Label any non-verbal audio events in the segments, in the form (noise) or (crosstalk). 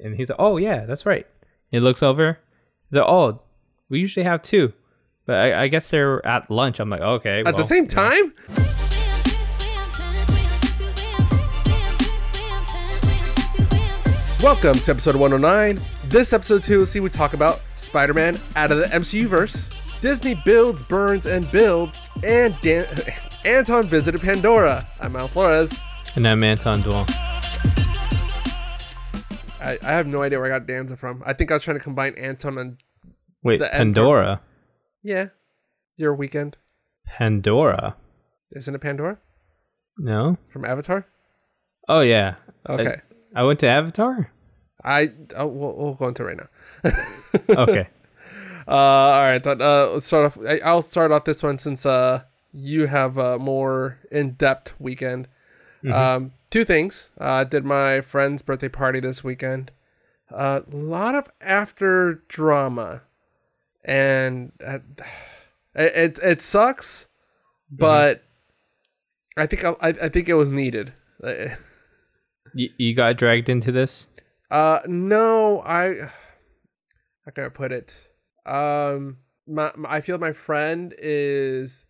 And he's like, oh yeah, that's right. He looks over. He's like, oh, we usually have two, but I, I guess they're at lunch. I'm like, okay. At the same yeah. time? Welcome to episode 109. This episode 2 will see we talk about Spider Man out of the MCU verse. Disney builds, burns, and builds, and Dan- (laughs) Anton visited Pandora. I'm Al Flores. And I'm Anton Dual. I, I have no idea where I got Danza from. I think I was trying to combine Anton and Wait, The end part. Pandora. yeah, your weekend. Pandora. Isn't it Pandora No. from Avatar? Oh yeah. Okay. I went to Avatar. I oh, we'll, we'll go into it right now. (laughs) Okay. Uh, all right. Uh, let's start off. I, I'll start off this one since uh you have a more in depth weekend. Um, two things. Uh, did my friend's birthday party this weekend. A lot of after drama, and uh, (sighs) it, it it sucks, but I think I, I think it was needed. Uh, you, you got dragged into this. Uh, no, I. (sighs) How can I put it? Um, my, my I feel my friend is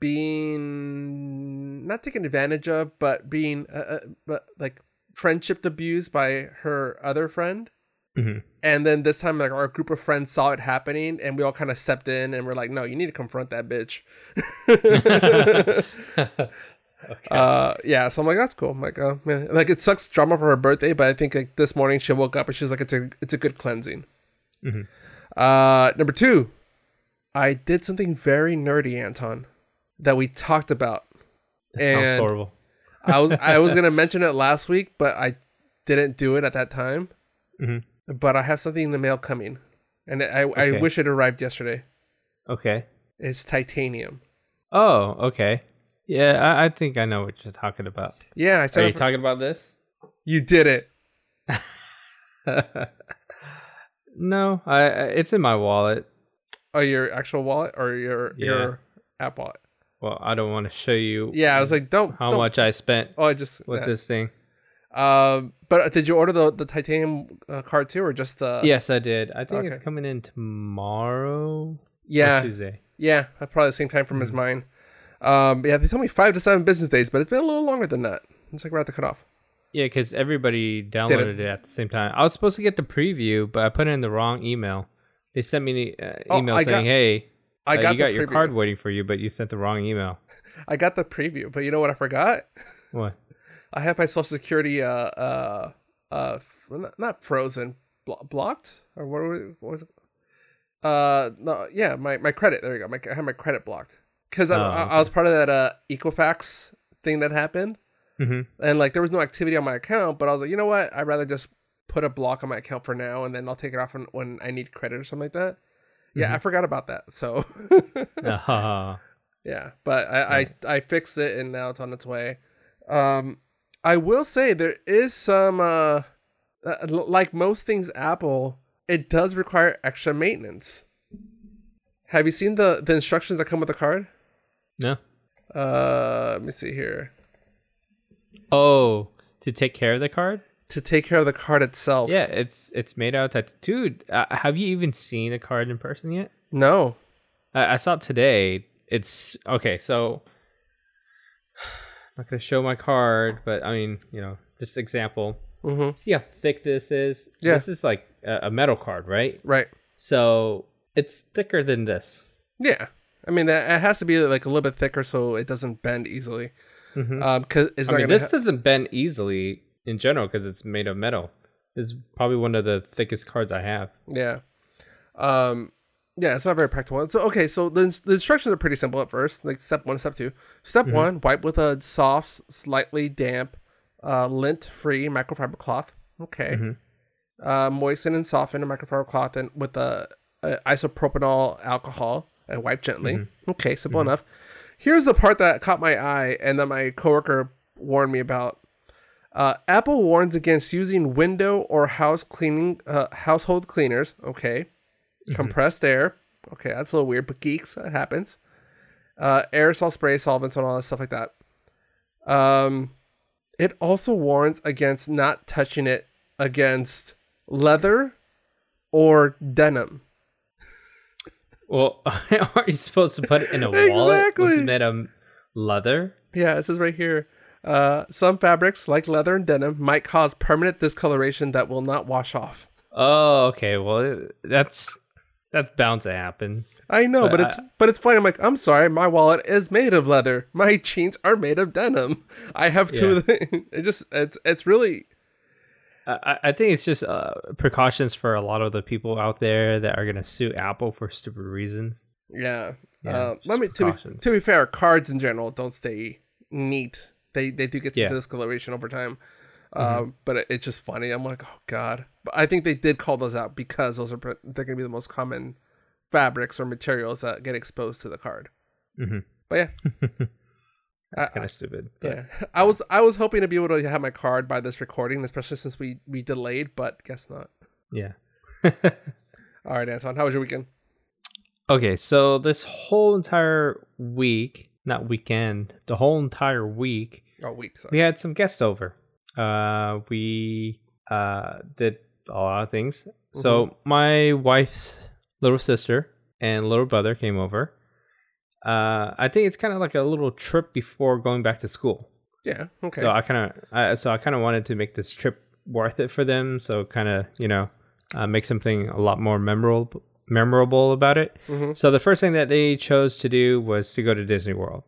being not taken advantage of, but being uh, uh, but like friendship abused by her other friend. Mhm. And then this time, like our group of friends saw it happening, and we all kind of stepped in, and we're like, "No, you need to confront that bitch." (laughs) (laughs) Uh, yeah. So I'm like, that's cool. I'm like, oh, man. like it sucks drama for her birthday, but I think like this morning she woke up and she's like, it's a it's a good cleansing. Mhm. Uh, number two, I did something very nerdy, Anton, that we talked about, Sounds horrible. I was I was gonna (laughs) mention it last week, but I didn't do it at that time. Mhm. But I have something in the mail coming, and I I wish it arrived yesterday. Okay. It's titanium. Oh, okay. Yeah, I, I think I know what you're talking about. Yeah, I Are said you it for- talking about this? you did it. (laughs) no, I, I it's in my wallet. Oh, your actual wallet or your Yeah. your app wallet? Well, I don't want to show you Yeah, I was like, don't. how don't- much I spent Oh, I just. with yeah. this thing. Um, but did you order the the titanium uh, card too, or just the? yes, I did. I think okay. it's coming in tomorrow. or Yeah, Tuesday. yeah. Probably the same time from as Mm-hmm. mine. Um, yeah, they told me five to seven business days, but it's been a little longer than that. It's like we're at the cutoff. Yeah, because everybody downloaded it at the same time. I was supposed to get the preview, but I put it in the wrong email. They sent me an uh, Oh, email I saying, got- "Hey, I uh, got you the got your card waiting for you, but you sent the wrong email." (laughs) I got the preview, but you know what I forgot? What? (laughs) I have my social security uh uh uh not- frozen blo- blocked or what, were- what was it? Uh no yeah my my credit there you go my I have my credit blocked because I, Oh, I, I was part of that uh Equifax thing that happened hmm and like there was no activity on my account but I was like you know what I'd rather just put a block on my account for now and then I'll take it off when, when I need credit or something like that. Yeah, Mm-hmm. I forgot about that. So Ah, (laughs) (laughs) Yeah, but I, I I fixed it and now it's on its way. Um, I will say there is some uh, uh, like most things Apple, it does require extra maintenance. Have you seen the the instructions that come with the card? no. Uh, let me see here. Oh, to take care of the card? To take care of the card itself. Yeah, it's it's made out of dude. Uh, have you even seen a card in person yet? No. I, I saw it today. It's okay. So (sighs) I'm not gonna show my card, but I mean, you know, just example. Mm-hmm. See how thick this is? Yeah. This is like a, a metal card, right? Right. So it's thicker than this. Yeah. I mean, it it has to be like a little bit thicker so it doesn't bend easily. Mhm. Um, because it's I not mean, this ha- doesn't bend easily in general because it's made of metal. Is probably one of the thickest cards I have. Yeah. Um yeah, it's not very practical. So okay, so the, the instructions are pretty simple at first, like step one, step two. Step one, wipe with a soft, slightly damp, uh, lint-free microfiber cloth. Okay. Mhm. Uh, moisten and soften a microfiber cloth and with a, a isopropanol alcohol and wipe gently. Okay, simple enough. Here's the part that caught my eye and that my coworker warned me about. Uh, Apple warns against using window or house cleaning uh, household cleaners. Okay, compressed air. Okay, that's a little weird, but geeks, that happens. Uh, aerosol spray, solvents, and all that stuff like that. Um, it also warns against not touching it against leather or denim? Well, (laughs) aren't you supposed to put it in a wallet? Exactly. Is made of leather. Yeah, it says right here. Uh, some fabrics, like leather and denim, might cause permanent discoloration that will not wash off. Oh, okay. Well, that's that's bound to happen. I know, but, But it's but it's funny. I'm like, I'm sorry, my wallet is made of leather. My (laughs) jeans are made of denim. I have two Yeah. of the. (laughs) It just it's it's really I, I- I think it's just uh, precautions for a lot of the people out there that are gonna sue Apple for stupid reasons. yeah. Yeah, uh, let me to be, to be fair, cards in general don't stay neat. They they do get some Yeah. Mm-hmm. discoloration over time. Um, but it, it's just funny. I'm like, oh god. But I think they did call those out because those are they're gonna be the most common fabrics or materials that get exposed to the card. hmm But yeah, (laughs) I- Kind of stupid. but- Yeah, I was I was hoping to be able to have my card by this recording, especially since we we delayed, but guess not. yeah. (laughs) All right, Anton, how was your weekend? Okay, so this whole entire week, not weekend, the whole entire week, Oh, week. Sorry. we had some guests over. Uh, we uh, did a lot of things. So my wife's little sister and little brother came over. Uh, I think it's kind of like a little trip before going back to school. Yeah. Okay. So I kind of, so I kind of wanted to make this trip worth it for them. So kind of, you know, uh, make something a lot more memorable, memorable about it. Mhm. So the first thing that they chose to do was to go to Disney World.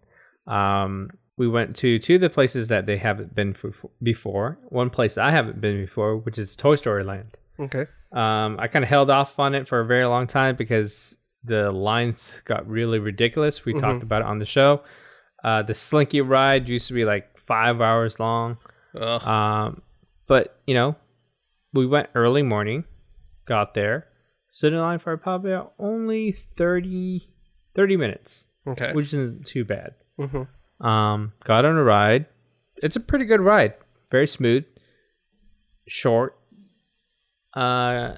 Um, we went to two of the places that they haven't been before. One place I haven't been before, which is Toy Story Land. okay. Um, I kind of held off on it for a very long time because the lines got really ridiculous. We talked about it on the show. Uh, the Slinky ride used to be like five hours long. Ugh. Um, but you know, we went early morning, got there, stood in line for probably only 30, 30 minutes, okay. which isn't too bad. hmm Um, got on a ride. It's a pretty good ride. Very smooth, short. Uh,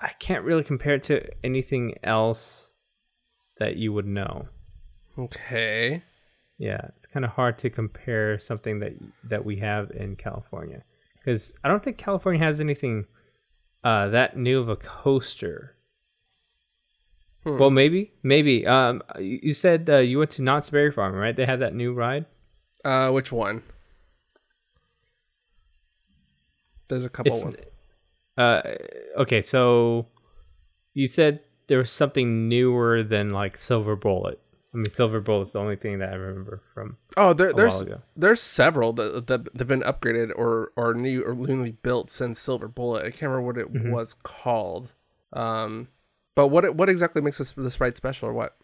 I can't really compare it to anything else that you would know. Okay. Yeah, it's kind of hard to compare something that that we have in California because I don't think California has anything uh, that new of a coaster. Hmm. Well, maybe, maybe. Um, you said uh, you went to Knott's Berry Farm, right? They have that new ride. Uh, which one? There's a couple It's ones. uh, okay. So you said there was something newer than like Silver Bullet. I mean, Silver Bullet's the only thing that I remember from Oh, there, there's there's several that that have been upgraded or or new or newly built since Silver Bullet. I can't remember what it Mhm. was called. Um, but what what exactly makes this this ride special or what?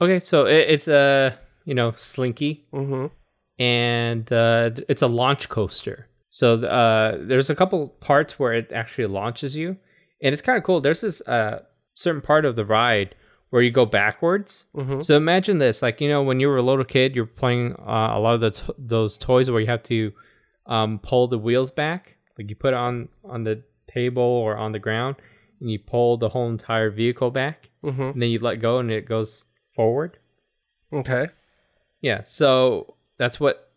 Okay, so it, it's a you know slinky. Mm-hmm. and uh, it's a launch coaster. So uh, there's a couple parts where it actually launches you, and it's kind of cool. There's this uh, certain part of the ride where you go backwards. Mm-hmm. So imagine this, like you know, when you were a little kid, you're playing uh, a lot of the t- those toys where you have to um, pull the wheels back, like you put it on on the table or on the ground, and you pull the whole entire vehicle back, Mm-hmm. and then you let go, and it goes forward. Okay. Yeah, so that's what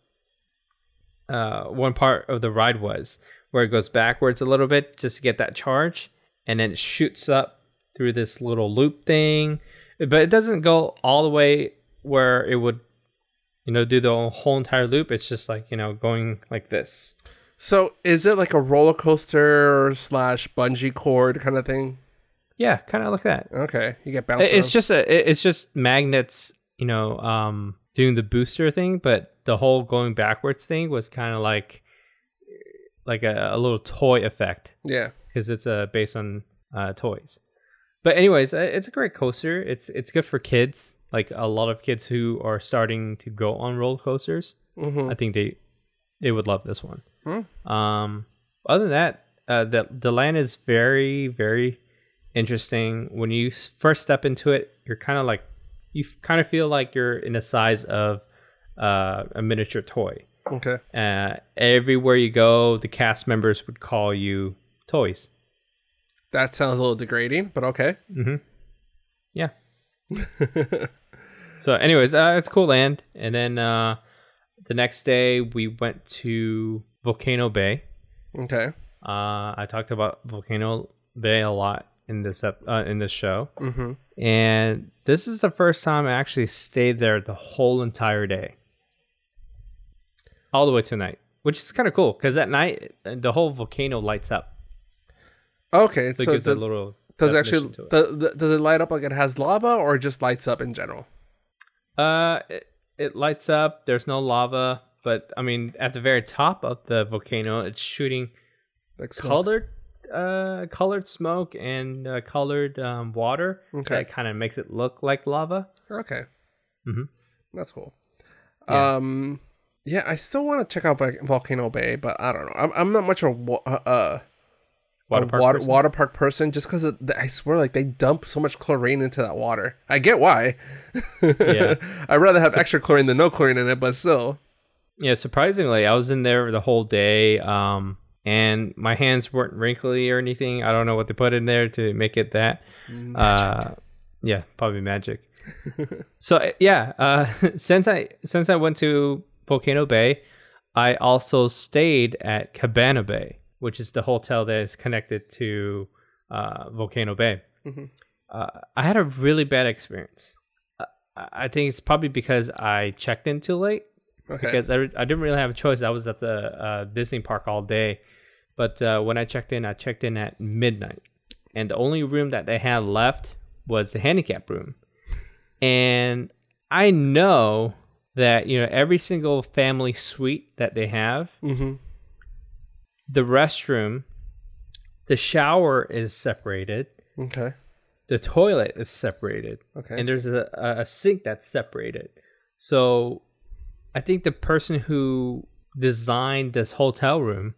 uh, one part of the ride was, where it goes backwards a little bit just to get that charge, and then it shoots up through this little loop thing, but it doesn't go all the way where it would, you know, do the whole entire loop. It's just like you know going like this. So is it like a roller coaster slash bungee cord kind of thing? Yeah, kind of like that. Okay, you get bounced. It's just a, it's just magnets, you know, um, doing the booster thing, but the whole going backwards thing was kind of like, like a, a little toy effect yeah. because it's uh, based on uh, toys. But anyways, uh, it's a great coaster. It's it's good for kids, like a lot of kids who are starting to go on roller coasters. Mm-hmm. I think they they would love this one. Hmm. Um, other than that, uh, the the land is very very interesting. When you first step into it, you're kind of like you kind of feel like you're in the size of uh, a miniature toy. Okay. Uh, everywhere you go, the cast members would call you toys. That sounds a little degrading, but okay. Mm-hmm. Yeah. (laughs) so, anyways, uh, it's cool land. And then uh, the next day, we went to Volcano Bay. Okay. Uh, I talked about Volcano Bay a lot in this ep- uh, in this show, Mm-hmm. and this is the first time I actually stayed there the whole entire day, all the way to night, which is kind of cool because at night uh, the whole volcano lights up, Okay, so, so, it the- a little. does it actually it. the, the, does it light up like it has lava or just lights up in general? Uh, it, it lights up. There's no lava, but I mean, at the very top of the volcano, it's shooting Like colored, uh, colored smoke and uh, colored um, water. Okay. That kind of makes it look like lava. Okay. Mhm. That's cool. Yeah. Um, yeah, I still want to check out Volcano Bay, but I don't know. I'm, I'm not much of a uh, uh, Water park water, person? water park person just because I swear, like they dump so much chlorine into that water. I get why. Yeah. (laughs) I'd rather have extra chlorine than no chlorine in it, but still. Yeah, surprisingly, I was in there the whole day, um, and my hands weren't wrinkly or anything. I don't know what they put in there to make it that. Uh, yeah, probably magic. (laughs) so yeah, uh, (laughs) since I since I went to Volcano Bay, I also stayed at Cabana Bay, which is the hotel that is connected to uh, Volcano Bay. Mhm. Uh, I had a really bad experience. Uh, I I think it's probably because I checked in too late Okay. because I, re- I didn't really have a choice. I was at the uh, Disney park all day, but uh, when I checked in, I checked in at midnight, and the only room that they had left was the handicap room. And I know that you know every single family suite that they have, mm-hmm. The restroom, the shower is separated, Okay. the toilet is separated, Okay. and there's a, a sink that's separated. So I think the person who designed this hotel room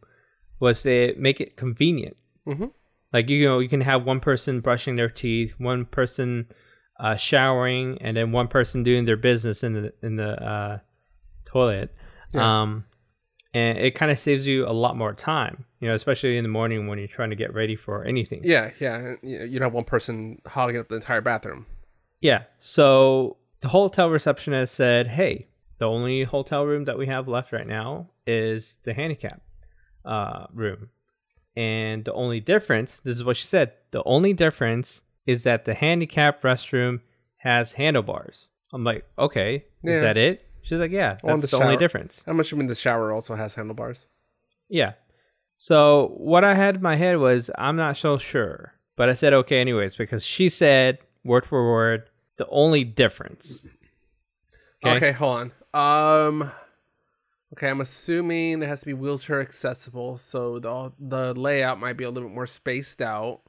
was to make it convenient. mm-hmm. Like you know, you can have one person brushing their teeth, one person uh, showering, and then one person doing their business in the in the uh, toilet. Yeah. Um, and it kind of saves you a lot more time, you know, especially in the morning when you're trying to get ready for anything. Yeah, yeah. You don't have one person hogging up the entire bathroom. Yeah. So the hotel receptionist said, "Hey, the only hotel room that we have left right now is the handicap uh, room, and the only difference. This is what she said. The only difference is that the handicap restroom has handlebars. I'm like, okay, Yeah. is that it? She's like, yeah, On that's the the, only shower. difference. How much you mean the shower also has handlebars? Yeah. So what I had in my head was I'm not so sure, but I said okay anyways because she said word for word the only difference. Okay, hold on. Um Okay, I'm assuming it has to be wheelchair accessible, so the the layout might be a little bit more spaced out.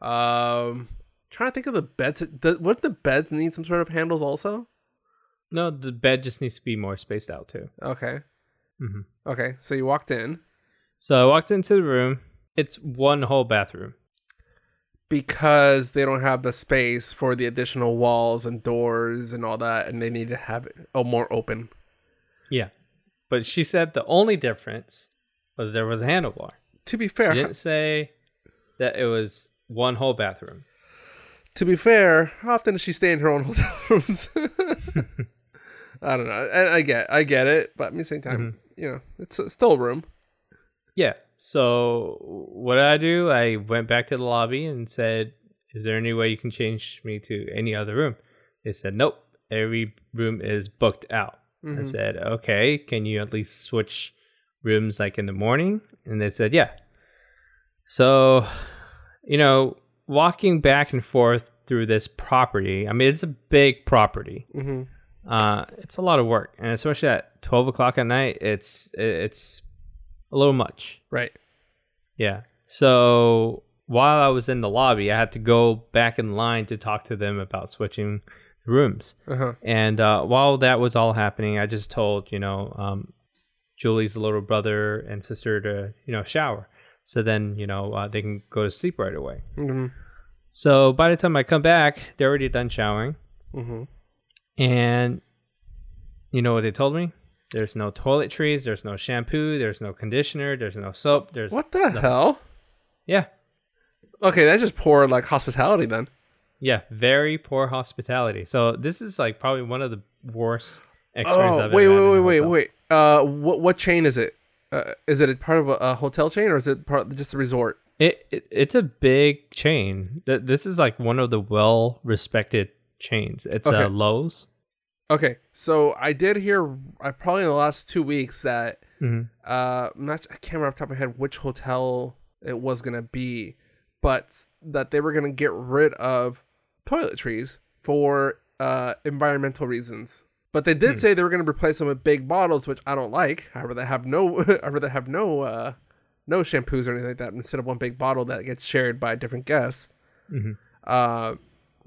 Um trying to think of the beds. The, would the beds need some sort of handles also? No, the bed just needs to be more spaced out too. Okay. hmm Okay, so you walked in So I walked into the room. It's one whole bathroom. because they don't have the space for the additional walls and doors and all that, and they need to have it oh, more open. Yeah, but she said the only difference was there was a handlebar. To be fair, She didn't say that it was one whole bathroom. to be fair, how often does she stay in her own (laughs) hotel rooms? (laughs) I don't know. And I get, I get it, but at the same time, Mm-hmm. you know, it's, it's still room. Yeah. So what did I do? I went back to the lobby and said, "Is there any way you can change me to any other room?" They said, "Nope. Every room is booked out." I Mhm. said, "Okay. Can you at least switch rooms like in the morning?" And they said, "Yeah." So, you know, walking back and forth through this property. I mean, it's a big property. Mm-hmm. Uh, it's a lot of work, and especially at twelve o'clock at night, it's it's a little much. Right. Yeah. So while I was in the lobby, I had to go back in line to talk to them about switching rooms. Uh huh. And uh, while that was all happening, I just told you know um, Julie's little brother and sister to you know shower, so then you know uh, they can go to sleep right away. Mm-hmm. So by the time I come back, they're already done showering, Mm-hmm. And you know what they told me? There's no toiletries, there's no shampoo, there's no conditioner, there's no soap, there's What the hell? yeah, Okay, that's just poor like hospitality then. Yeah, very poor hospitality. So this is like probably one of the worst experiences Oh I've wait, ever wait, wait, wait, wait. Uh, what what chain is it? Uh, is it a part of a, a hotel chain or is it part of just a resort? It, it it's a big chain. Th- This is like one of the well respected chains. It's Okay. uh, Loews. Okay, so I did hear uh, probably in the last two weeks that Mhm. uh, I'm not I can't remember off the top of my head which hotel it was gonna be, but that they were gonna get rid of toiletries for uh, environmental reasons. But they did Hmm. say they were gonna replace them with big bottles, which I don't like. I rather have no, (laughs) I rather have no, uh, no shampoos or anything like that instead of one big bottle that gets shared by different guests. Mhm. Uh,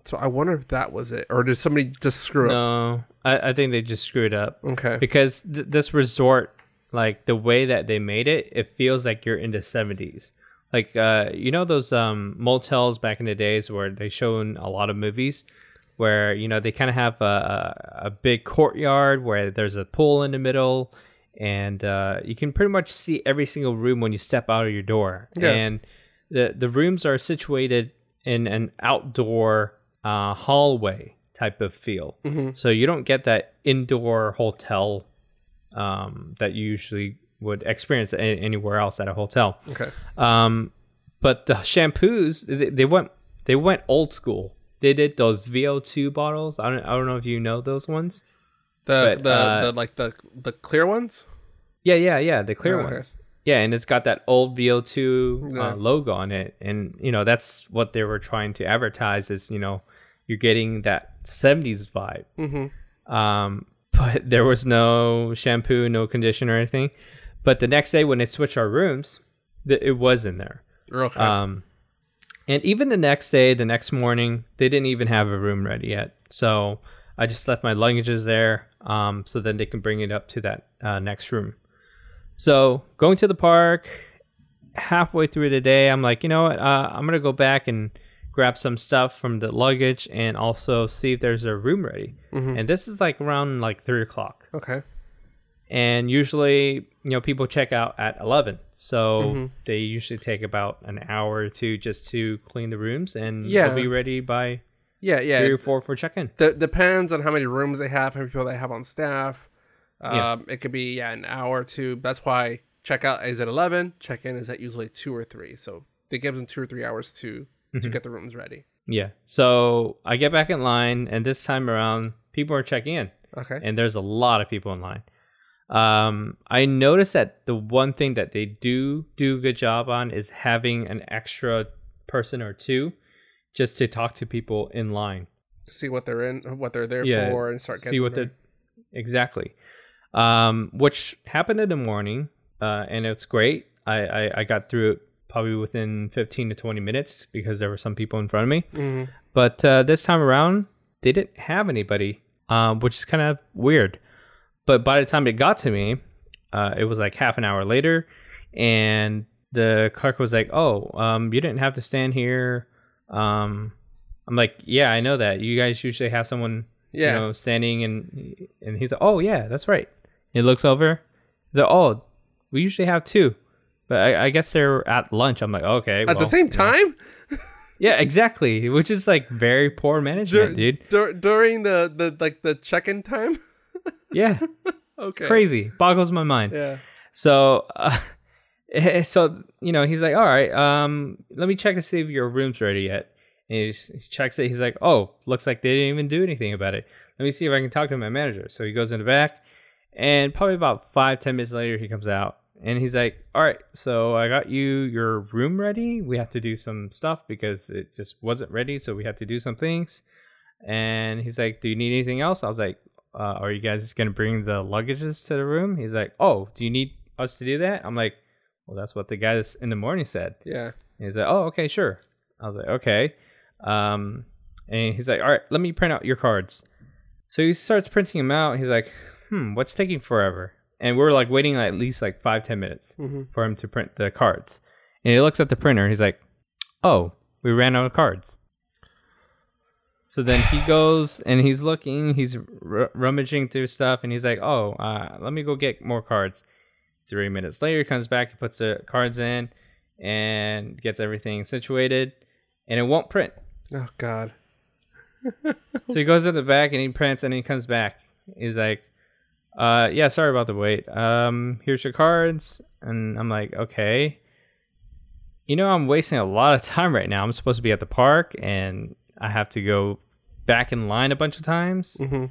so I wonder if that was it, or did somebody just screw up? No, I, I think they just screwed up Okay. because th- this resort, like the way that they made it, it feels like you're in the seventies. Like uh, you know those um motels back in the days where they show in a lot of movies, where you know they kind of have a, a a big courtyard where there's a pool in the middle, and uh, you can pretty much see every single room when you step out of your door. Yeah. And the the rooms are situated in an outdoor uh, hallway type of feel. hmm So you don't get that indoor hotel um, that you usually would experience anywhere else at a hotel. Okay. Um, but the shampoos, they, they went they went old school. They did those VO2 bottles. I don't I don't know if you know those ones. The But, the, uh, the like the the clear ones. Yeah, yeah, yeah, the clear Oh, okay. ones. Yeah, and it's got that old VO2 Yeah. uh, logo on it, and you know that's what they were trying to advertise. Is you know you're getting that 70s vibe. Mm-hmm. Um, but there was no shampoo, no conditioner or anything. But the next day when they switched our rooms, th- it was in there. Okay. Um, and even the next day, the next morning, they didn't even have a room ready yet. So I just left my luggages there, um, so then they can bring it up to that uh, next room. So going to the park, halfway through the day, I'm like, you know what? Uh, I'm gonna go back and grab some stuff from the luggage and also see if there's a room ready. Mhm. And this is like around like three o'clock okay. and usually you know people check out at 11 so Mhm. they usually take about an hour or two just to clean the rooms and Yeah. they'll be ready by Yeah, yeah. three or four for check-in D- depends on how many rooms they have, how many people they have on staff. Um, Yeah. It could be yeah an hour or two. That's why check out is at eleven. Check in is at usually two or three. So they give them two or three hours to to Mhm. get the rooms ready. yeah. So i get back in line and this time around people are checking in. Okay. and there's a lot of people in line. Um, i noticed that the one thing that they do do a good job on is having an extra person or two just to talk to people in line. To see what they're in, what they're there Yeah, for, and start getting see what them the exactly. Um which happened in the morning uh and it's great. I, I i got through it probably within 15 to 20 minutes because there were some people in front of me. Mhm. but uh this time around they didn't have anybody um which is kind of weird but by the time it got to me uh it was like half an hour later and the clerk was like oh um you didn't have to stand here um i'm like yeah i know that you guys usually have someone Yeah. you know, standing and and he's like, "Oh yeah, that's right." He looks over. He's like, "Oh, we usually have two, but I, I guess they're at lunch." I'm like, "Okay." At the same you know." time, (laughs) Yeah, exactly. Which is like very poor management, Dur- dude. dur- during the the like the check-in time. (laughs) Yeah, (laughs) okay. crazy. Boggles my mind. Yeah. So, uh, so you know, he's like, "All right, um, let me check to see if your room's ready yet." And he, s- he checks it. He's like, "Oh, looks like they didn't even do anything about it. Let me see if I can talk to my manager." So he goes in the back, and probably about five ten minutes later, he comes out and he's like, "All right, so I got you your room ready. We have to do some stuff because it just wasn't ready, so we have to do some things." And he's like, "Do you need anything else?" I was like, uh, "Are you guys gonna bring the luggages to the room?" He's like, "Oh, do you need us to do that?" I'm like, "Well, that's what the guy in the morning said." Yeah. And he's like, "Oh, okay, sure." I was like, "Okay." Um, and he's like, "All right, let me print out your cards." So he starts printing them out. He's like, "Hmm, what's taking forever?" And we're like waiting at least like five ten minutes hmm for him to print the cards. And he looks at the printer. He's like, "Oh, we ran out of cards." So then he (sighs) goes and he's looking. He's r- rummaging through stuff, and he's like, "Oh, uh, let me go get more cards." Three minutes later, he comes back. He puts the cards in and gets everything situated, and it won't print. Oh God. (laughs) So he goes to the back and he prints, and he comes back. He's like, uh, yeah, sorry about the wait. Um, here's your cards. And I'm like, okay. You know, I'm wasting a lot of (laughs) time right now. I'm supposed to be at the park and I have to go back in line a bunch of times. Mm-hmm.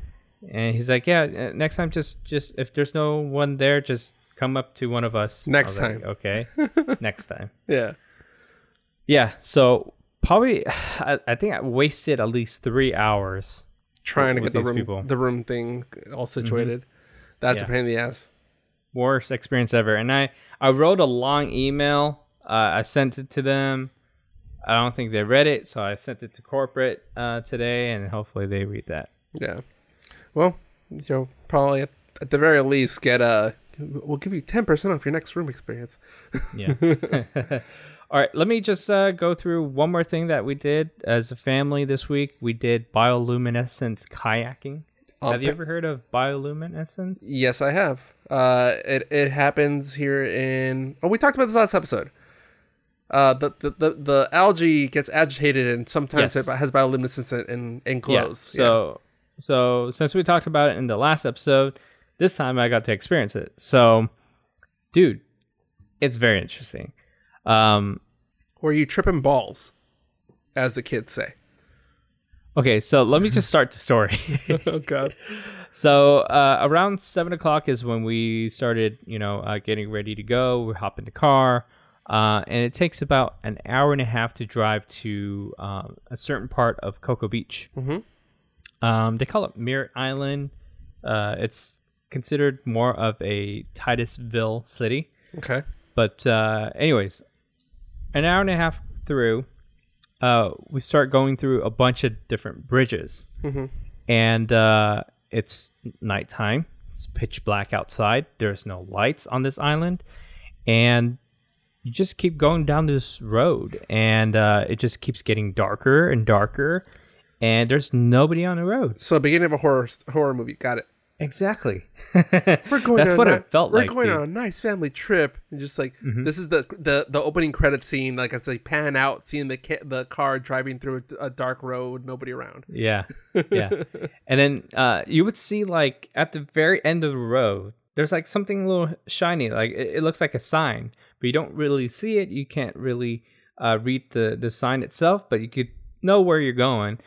And he's like, yeah, uh, next time, just, just, if there's no one there, just come up to one of us. Next like, time. okay. (laughs) next time. Yeah. Yeah. So probably, (sighs) I, I think I wasted at least three hours. Trying to get the room people. the room thing all situated. That's Yeah. a pain in the ass. worst experience ever. And I I wrote a long email. Uh, I sent it to them. I don't think they read it, so I sent it to corporate uh, today, and hopefully they read that. Yeah. Well, you know, probably at, at the very least get a. We'll give you ten percent off your next room experience. Yeah. (laughs) All right, let me just uh, go through one more thing that we did as a family this week. We did bioluminescence kayaking. Um, Have you ever heard of bioluminescence? Yes, I have. Uh, it it happens here in. Oh, we talked about this last episode. Uh, the the, the, the algae gets agitated and sometimes Yes. it has bioluminescence and, and, and Yeah. So, so since we talked about it in the last episode, this time I got to experience it. So, dude, it's very interesting. Um, Or you tripping balls, as the kids say. Okay, so let me just start the story. (laughs) oh God. so, uh, around seven o'clock is when we started, you know, uh, getting ready to go. We hop in the car, uh, and it takes about an hour and a half to drive to um, a certain part of Cocoa Beach. Mhm. Um, they call it Merritt Island. Uh, it's considered more of a Titusville city. Okay. But uh, anyways, an hour and a half through, uh, we start going through a bunch of different bridges, Mhm. and uh, it's nighttime. It's pitch black outside. There's no lights on this island, and you just keep going down this road, and uh, it just keeps getting darker and darker, and there's nobody on the road. So beginning of a horror horror movie. Got it. Exactly. We're (laughs) going. That's what a, it felt like. we're going dude. on a nice family trip, and just like Mhm. this is the the the opening credit scene. Like as they pan out, seeing the ca- the car driving through a, a dark road, nobody around. Yeah, yeah. (laughs) and then uh, you would see like at the very end of the road, there's like something a little shiny, like it, it looks like a sign, but you don't really see it. You can't really uh, read the the sign itself, but you could know where you're going,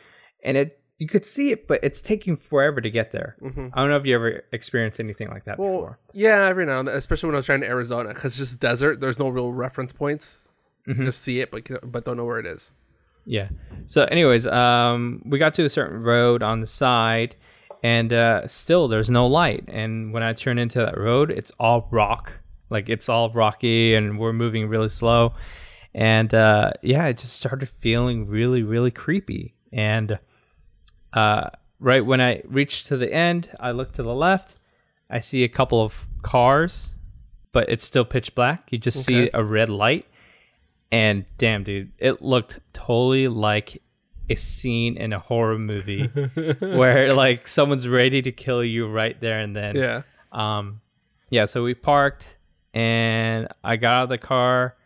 and it you could see it, but it's taking forever to get there. hmm I don't know if you ever experienced anything like that Well, before. yeah, every now and then, especially when I was trying to Arizona, because it's just desert. There's no real reference points. Mhm. Just see it, but but don't know where it is. Yeah. So, anyways, um, we got to a certain road on the side, and uh, still there's no light. And when I turn into that road, it's all rock, like it's all rocky, and we're moving really slow. And uh, yeah, it just started feeling really, really creepy. And uh, right when I reach to the end, I look to the left. I see a couple of cars, but it's still pitch black. You just see a red light. And damn, dude, it looked totally like a scene in a horror movie (laughs) where like someone's ready to kill you right there and then. Yeah. Um, yeah. So we parked, and I got out of the car,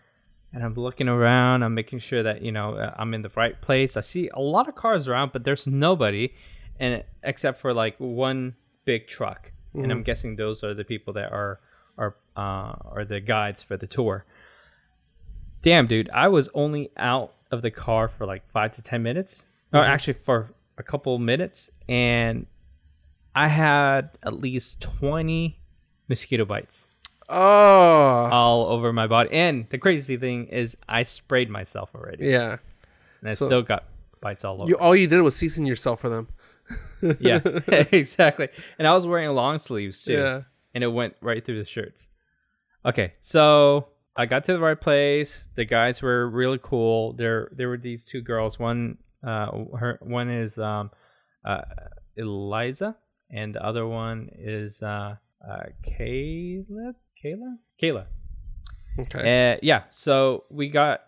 and I'm looking around. I'm making sure that you know uh, I'm in the right place. I see a lot of cars around, but there's nobody, and except for like one big truck, and I'm guessing those are the people that are are uh, are the guides for the tour. Damn, dude, I was only out of the car for like five to ten minutes, or Mhm. actually for a couple minutes, and I had at least 20 mosquito bites Oh. all over my body. And the crazy thing is, I sprayed myself already, yeah. and I so- still got bites all over. You all you did was season yourself for them. yeah, (laughs) (laughs) exactly. And I was wearing long sleeves too, Yeah. and it went right through the shirts. Okay, so I got to the right place. The guys were really cool. There, there were these two girls. One, uh, her one is um, uh, Eliza, and the other one is uh, uh, Kayla. Kayla. Kayla. Okay. Uh, yeah. So we got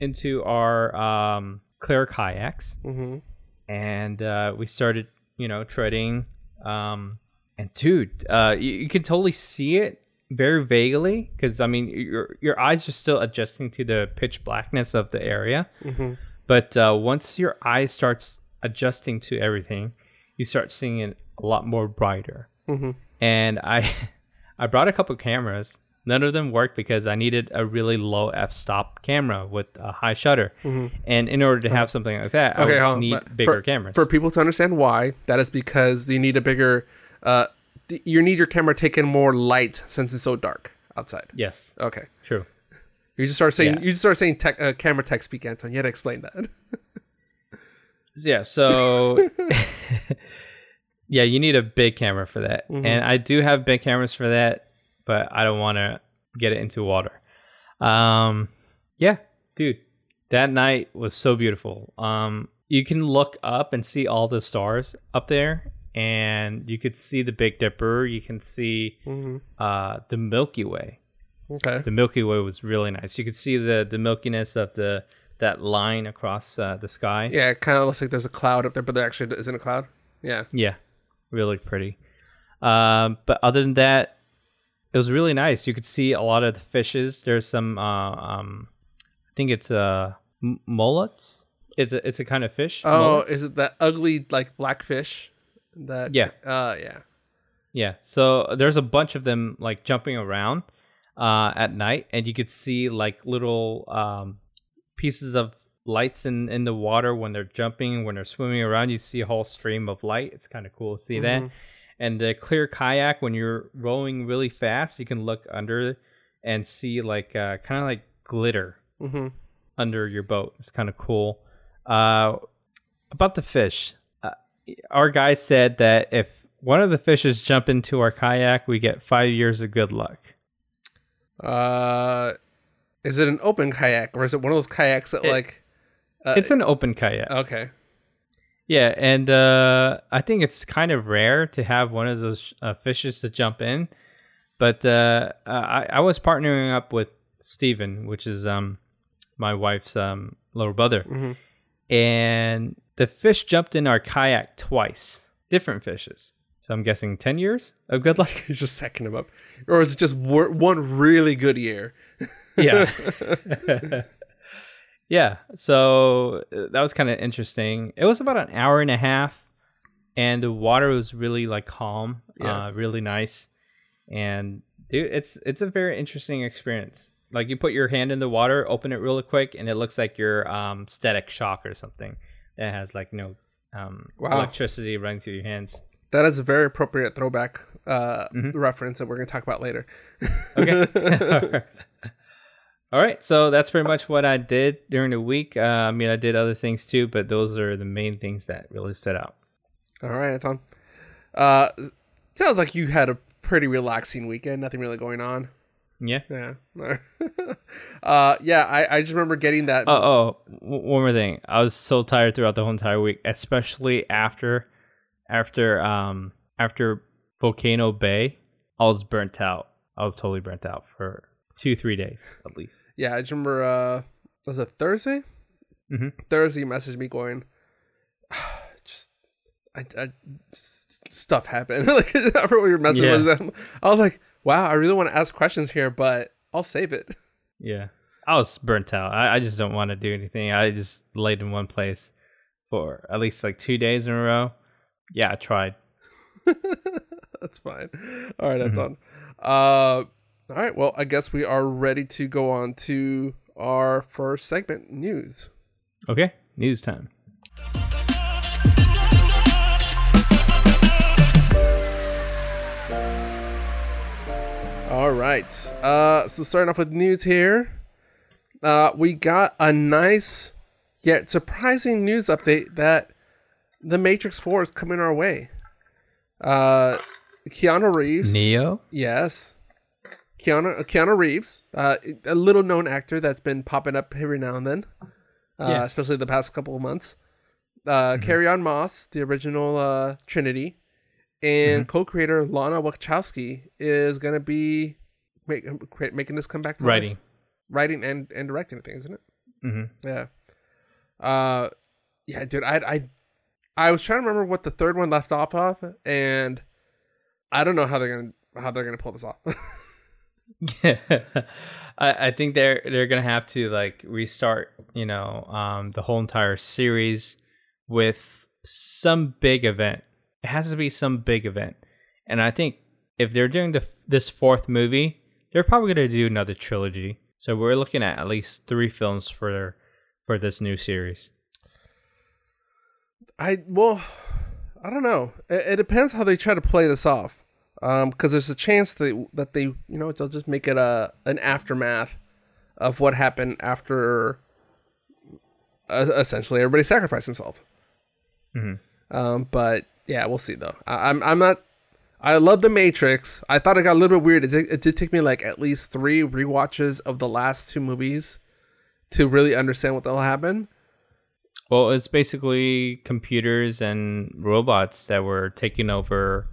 into our um, clear kayaks, hmm and uh, we started, you know, treading. Um, and dude, uh, you, you can totally see it very vaguely because I mean, your your eyes are still adjusting to the pitch blackness of the area. hmm But uh, once your eye starts adjusting to everything, you start seeing it a lot more brighter. hmm and I I brought a couple cameras. None of them worked because I needed a really low f-stop camera with a high shutter. And in order to have something like that, I Okay, would need but bigger for, cameras. For people to understand why, that is because you need a bigger. Uh, you need your camera taking more light since it's so dark outside. yes, Okay. true. You just start saying Yeah. you just start saying tech, uh, camera tech speak, Anton. You had to explain that. (laughs) Yeah, so (laughs) yeah, you need a big camera for that. Mhm. And I do have big cameras for that, but I don't want to get it into water. Um yeah, dude. That night was so beautiful. Um you can look up and see all the stars up there and you could see the Big Dipper, you can see hmm uh the Milky Way. Okay. The Milky Way was really nice. You could see the the milkiness of the that line across uh, the sky. Yeah, it kind of looks like there's a cloud up there, but there actually isn't a cloud. Yeah. Yeah, really pretty. Um, but other than that, it was really nice. You could see a lot of the fishes. There's some, uh, um, I think it's uh, m- mullets. It's a it's a kind of fish. Oh, mullets. is it that ugly like black fish? That Yeah. Uh, yeah. yeah. So there's a bunch of them like jumping around uh, at night, and you could see like little um, pieces of lights in in the water when they're jumping, when they're swimming around. You see a whole stream of light. It's kind of cool to see that. Mhm. and the clear kayak when you're rowing really fast you can look under and see like uh, kind of like glitter Mm-hmm. under your boat it's kind of cool uh, about the fish uh, our guy said that if one of the fishes jump into our kayak we get five years of good luck Uh, is it an open kayak or is it one of those kayaks that It- like? Uh, it's an open kayak okay. yeah and uh, i think it's kind of rare to have one of those uh, fishes to jump in but uh, I, I was partnering up with steven which is um, my wife's um, little brother. Hmm and the fish jumped in our kayak twice. Different fishes. So i'm guessing 10 years of good luck? You're (laughs) just secking him up, or is it just wor- one really good year? yeah (laughs) (laughs) yeah so uh, that was kind of interesting it was about an hour and a half and the water was really like calm Yeah. uh really nice and dude it's it's a very interesting experience like you put your hand in the water open it really quick and it looks like your um static shock or something that has like no um Wow. electricity running through your hands That is a very appropriate throwback uh, Mhm. reference that we're going to talk about later. Okay. (laughs) (laughs) All right. So that's pretty much what I did during the week. Uh, I mean, I did other things too, but those are the main things that really stood out. All right, Anton. Uh, sounds like you had a pretty relaxing weekend. Nothing really going on. Yeah. Yeah. (laughs) uh, yeah. I, I just remember getting that. Oh, oh, one more thing. I was so tired throughout the whole entire week, especially after, after, um, after Volcano Bay. I was burnt out. I was totally burnt out for two, three days at least. Yeah, I just remember. Uh, was it Thursday? Mhm. Thursday, you messaged me going, (sighs) just, I, stuff happened. (laughs) like (laughs) I forgot what your message Yeah. was. I was like, wow, I really want to ask questions here, but I'll save it. (laughs) Yeah. I was burnt out. I, I just don't want to do anything. I just laid in one place for at least like two days in a row. Yeah, I tried. That's fine. All right, that's Mhm. on. Uh, all right. Well, I guess we are ready to go on to our first segment, news. Okay, news time. All right. Uh, so starting off with news here, uh, we got a nice yet surprising news update that the Matrix Four is coming our way. Uh, Keanu Reeves. Neo? Yes. Keanu Keanu Reeves, uh, a little known actor that's been popping up every now and then, uh, Yeah. especially the past couple of months. Uh, Carrie-Anne Moss, the original uh, Trinity, and co-creator Lana Wachowski is gonna be make, cre- making this come back to life. Writing. writing and, and directing. I think, isn't it? hmm Yeah. Uh, yeah, dude. I I I was trying to remember what the third one left off of, and I don't know how they're gonna how they're gonna pull this off. (laughs) (laughs) I, I think they're they're gonna have to like restart, you know, um, the whole entire series with some big event. It has to be some big event, and I think if they're doing the this fourth movie, they're probably to do another trilogy. So we're looking at at least three films for for this new series. I well, I don't know. It, it depends how they try to play this off. Um, because there's a chance that that they, you know, they'll just make it a an aftermath of what happened after uh, essentially everybody sacrificed himself. Mm-hmm. Um, but yeah, we'll see though. I, I'm I'm not. I love the Matrix. I thought it got a little bit weird. It did, it did take me like at least three re-watches of the last two movies to really understand what the hell happened. Well, it's basically computers and robots that were taking over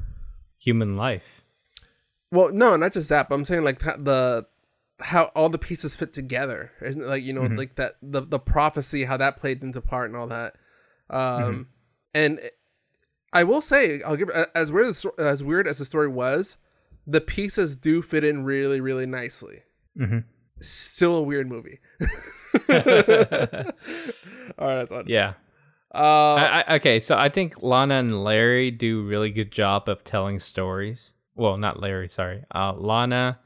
human life. Well, no, not just that, but I'm saying like the how all the pieces fit together. Isn't it like you know mm-hmm. like that the the prophecy how that played into part and all that. Um, mm-hmm. and I will say I'll give as weird as, as weird as the story was, the pieces do fit in really really nicely. Mm-hmm. Still a weird movie. (laughs) (laughs) all right, that's fine. Yeah. Uh, I, I, okay, so I think Lana and Larry do a really good job of telling stories. Well, not Larry, sorry. Uh, Lana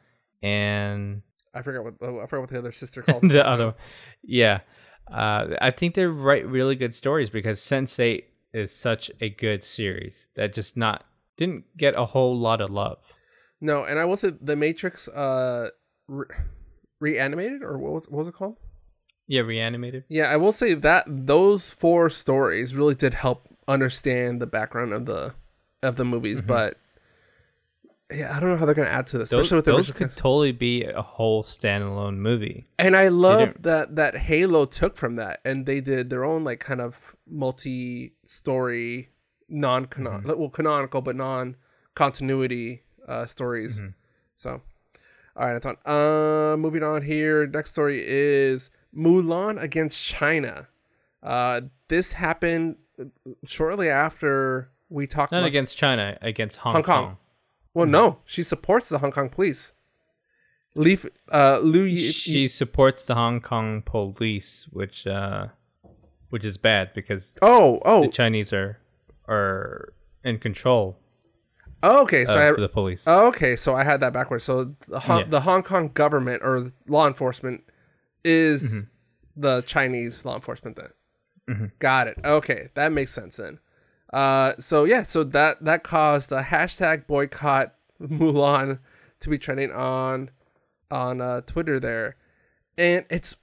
and I forgot what oh, I forgot what the other sister (laughs) called the other. One. Yeah, uh, I think they write really good stories because Sense8 is such a good series that just not didn't get a whole lot of love. No, and I will say the Matrix uh, re- reanimated or what was what was it called? Yeah, reanimated. Yeah, I will say that those four stories really did help understand the background of the of the movies, mm-hmm. but yeah, I don't know how they're gonna add to this. Those, with those could totally be a whole standalone movie. And I love that that Halo took from that, and they did their own like kind of multi-story, non-canon, mm-hmm. well canonical but non-continuity uh, stories. Mm-hmm. So, all right, I thought. Uh, moving on here. Next story is Mulan against China. Uh, this happened shortly after we talked. Not against China, against Hong, Hong Kong. Kong. Well, no, she supports the Hong Kong police. Leaf, uh, Liu. Yi, she supports the Hong Kong police, which, uh, which is bad because oh, oh, the Chinese are are in control. Oh, okay, so I, the police. Oh, okay, so I had that backwards. So the, Hong, yeah. the Hong Kong government or law enforcement is mm-hmm. the Chinese law enforcement then. Mm-hmm. Got it. Okay, that makes sense then. Uh, so yeah, so that that caused a hashtag boycott (laughs) Mulan to be trending on on uh, Twitter there, and it's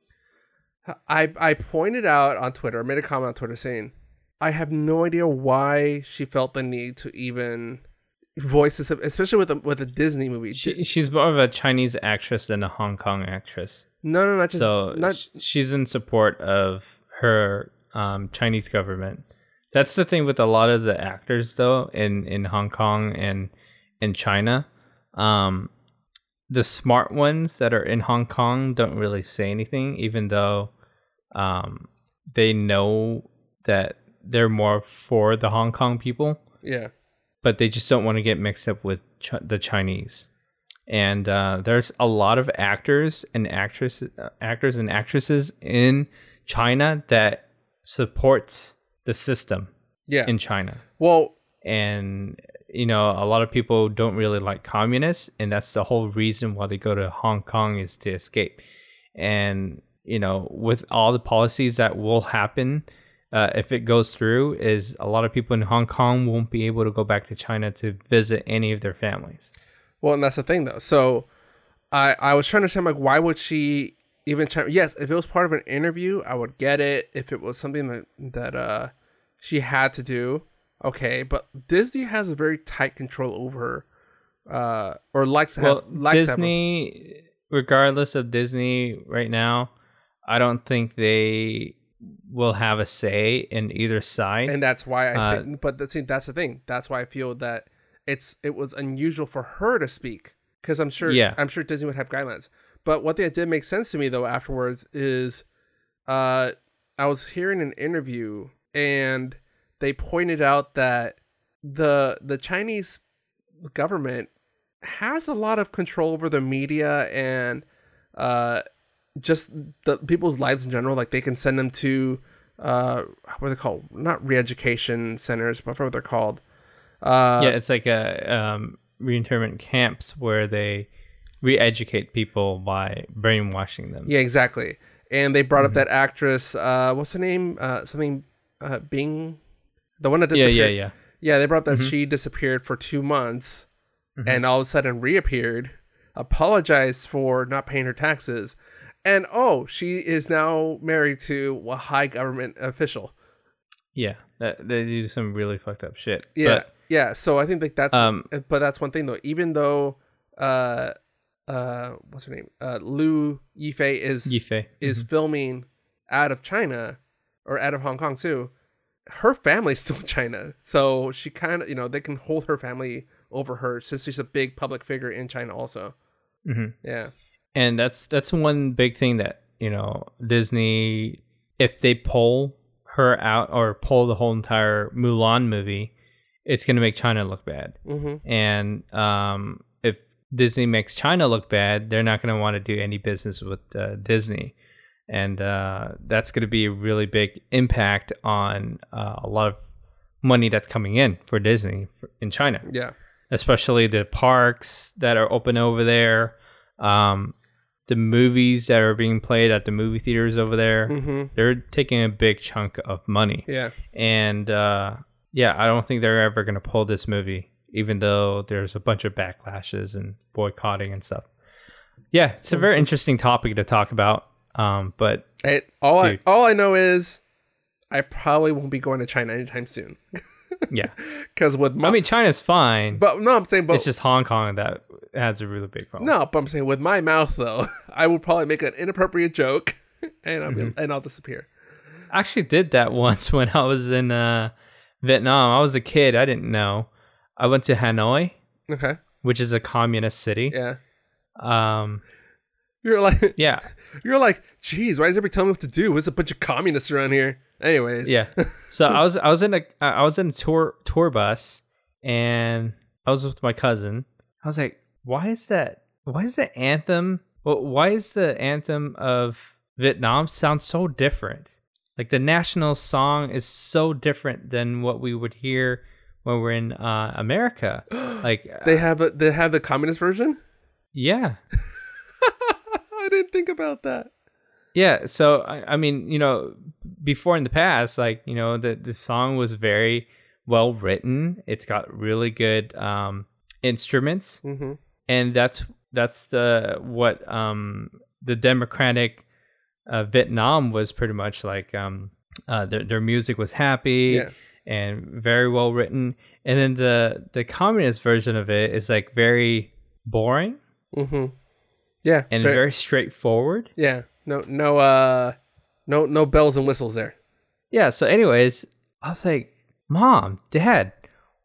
(sighs) I I pointed out on Twitter, made a comment on Twitter saying I have no idea why she felt the need to even voices, especially with a, with a Disney movie. She, she's more of a Chinese actress than a Hong Kong actress. No, no, not just. So not, she's in support of her um, Chinese government. That's the thing with a lot of the actors, though, in in Hong Kong and in China. Um, the smart ones that are in Hong Kong don't really say anything, even though um, they know that they're more for the Hong Kong people. Yeah but they just don't want to get mixed up with Ch- the Chinese. And uh, there's a lot of actors and actresses, actors and actresses in China that supports the system. Yeah. in China. Well, and you know, a lot of people don't really like communists, and that's the whole reason why they go to Hong Kong is to escape. And you know, with all the policies that will happen uh, if it goes through, is a lot of people in Hong Kong won't be able to go back to China to visit any of their families. Well, and that's the thing, though. So, I I was trying to say like, why would she even try? Yes, if it was part of an interview, I would get it. If it was something that that uh she had to do, okay. But Disney has a very tight control over, uh, or likes to well, have likes Disney. Have regardless of Disney right now, I don't think they will have a say in either side, and that's why I. Uh, think, but that's that's the thing. That's why I feel that it's it was unusual for her to speak because I'm sure yeah. I'm sure Disney would have guidelines. But what that did make sense to me though afterwards is, uh, I was hearing an interview and they pointed out that the the Chinese government has a lot of control over the media and uh just the people's lives in general. Like they can send them to uh, what are they called? Not re-education centers, but for what they're called. Uh, yeah, it's like a um, reinternment camps where they re-educate people by brainwashing them. Yeah, exactly. And they brought up Mm-hmm. that actress. Uh, what's her name? Uh, something. Uh, Bing, the one that yeah, disappeared. yeah, yeah. Yeah, they brought up that Mhm. she disappeared for two months, Mhm. and all of a sudden reappeared, apologized for not paying her taxes, and oh, she is now married to a high government official. Yeah, that, they do some really fucked up shit. Yeah, yeah. So I think like that's But, um, but that's one thing though. Even though uh uh what's her name uh Lu Yifei is Yifei. is Mhm. filming out of China or out of Hong Kong too. Her family's (laughs) still in China, so she kind of you know they can hold her family over her since she's a big public figure in China also. Mhm. Yeah. and that's that's one big thing that you know Disney, if they pull her out or pull the whole entire Mulan movie, it's gonna make China look bad. Mm-hmm. And um, if Disney makes China look bad, they're not gonna want to do any business with uh, Disney, and uh, that's gonna be a really big impact on uh, a lot of money that's coming in for Disney in China Yeah. especially the parks that are open over there, um, the movies that are being played at the movie theaters over there. Mm-hmm. They're taking a big chunk of money, Yeah. and uh, yeah, I don't think they're ever going to pull this movie, even though there's a bunch of backlashes and boycotting and stuff. Yeah, it's a very interesting topic to talk about. Um, but It, all I all I know is I probably won't be going to China anytime soon. (laughs) yeah, Because with my I mean China's fine, but no, I'm saying but it's just Hong Kong that has a really big problem. No, but I'm saying with my mouth though, (laughs) I would probably make an inappropriate joke, (laughs) and I'll be, Mm-hmm. and I'll disappear. I actually did that once when I was in uh, Vietnam. I was a kid. I didn't know. I went to Hanoi, Okay, which is a communist city. yeah. Um, You're like, (laughs) yeah, you're like, geez, why is everybody telling me what to do? There's a bunch of communists around here. Anyways, yeah. (laughs) So I was I was in a I was in a tour tour bus, and I was with my cousin. I was like, why is that? Why is the anthem? Well, why is the anthem of Vietnam sound so different? Like the national song is so different than what we would hear when we're in uh, America. (gasps) Like they have a, they have the communist version. Yeah. (laughs) I didn't think about that. Yeah. So, I, I mean, you know, before in the past, like, you know, the, the song was very well written. It's got really good um, instruments. Mm-hmm. And that's, that's the, what um, the Democratic uh, Vietnam was pretty much like, um, uh, their, their music was happy Yeah. and very well written. And then the, the communist version of it is like very boring Mm-hmm. Yeah. and very- very straightforward. yeah. No. No. Uh. No. No bells and whistles there. Yeah, so anyways, I was like, Mom, Dad,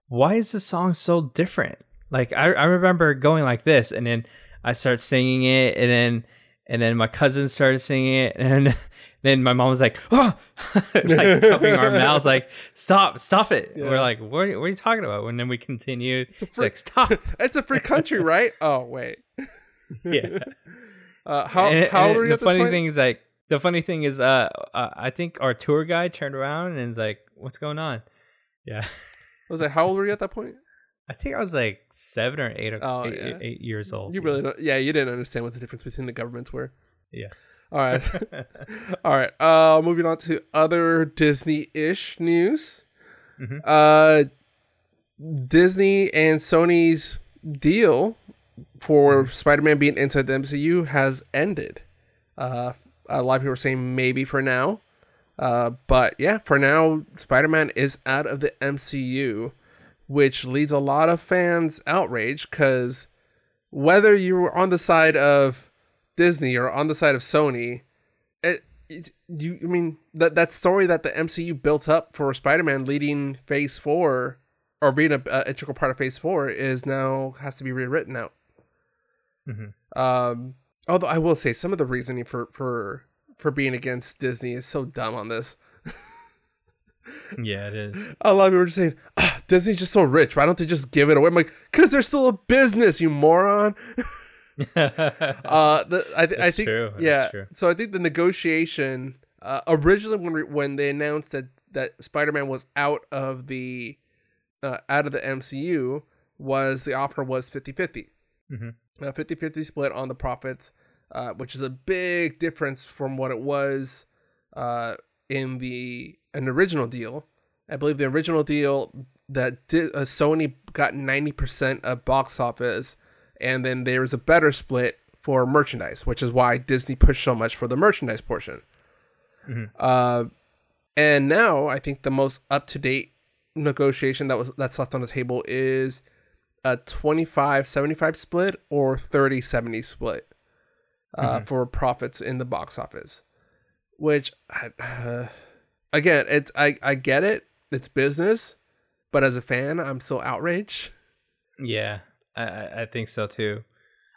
why is this song so different? Like I, I remember going like this and then I start singing it and then and then my cousin started singing it and (laughs) then my mom was like, Oh (laughs) like covering our mouths like, Stop, stop it. Yeah. We're like, what are, what are you talking about? And then we continued. a free- like, Stop. (laughs) it's a free country, right? Oh wait. yeah. Uh, how And- how old and were you the at this funny point? thing is like the funny thing is uh, uh I think our tour guide turned around and is like, What's going on? Yeah. I was like, how old were you at that point? I think I was like seven or eight, or Oh, eight, yeah. eight years old. You really don't. Yeah, you didn't understand what the difference between the governments were. Yeah. All right. (laughs) (laughs) All right. Uh, moving on to other Disney-ish news. Mhm. Uh, Disney and Sony's deal for Spider-Man being inside the MCU has ended. Uh, a lot of people are saying maybe for now. Uh, but yeah, for now, Spider-Man is out of the MCU, which leads a lot of fans outraged because whether you were on the side of Disney or on the side of Sony, it, it you I mean that that story that the MCU built up for Spider-Man leading Phase Four or being a, a integral part of Phase Four is now has to be rewritten out. Mhm. Um, although I will say some of the reasoning for for for being against Disney is so dumb on this. Yeah, it is. A lot of people are just saying, ah, Disney's just so rich. Why don't they just give it away? I'm like, because they're still a business, you moron. (laughs) Uh, the, I, th- I think true, yeah. So I think the negotiation uh, originally when we, when they announced that that Spider Man was out of the uh, out of the MCU was the offer was 50-50. Mhm. A 50-50 split on the profits, uh, which is a big difference from what it was uh, in the an original deal. I believe the original deal that did, uh, Sony got 90% of box office, and then there was a better split for merchandise, which is why Disney pushed so much for the merchandise portion. Uh, and now I think the most up to date negotiation that was that's left on the table is a 25-75 split or 30-70 split uh, for profits in the box office. Which, uh, again, it's I I get it, it's business, but as a fan, I'm so outraged. Yeah, I- I, think so too.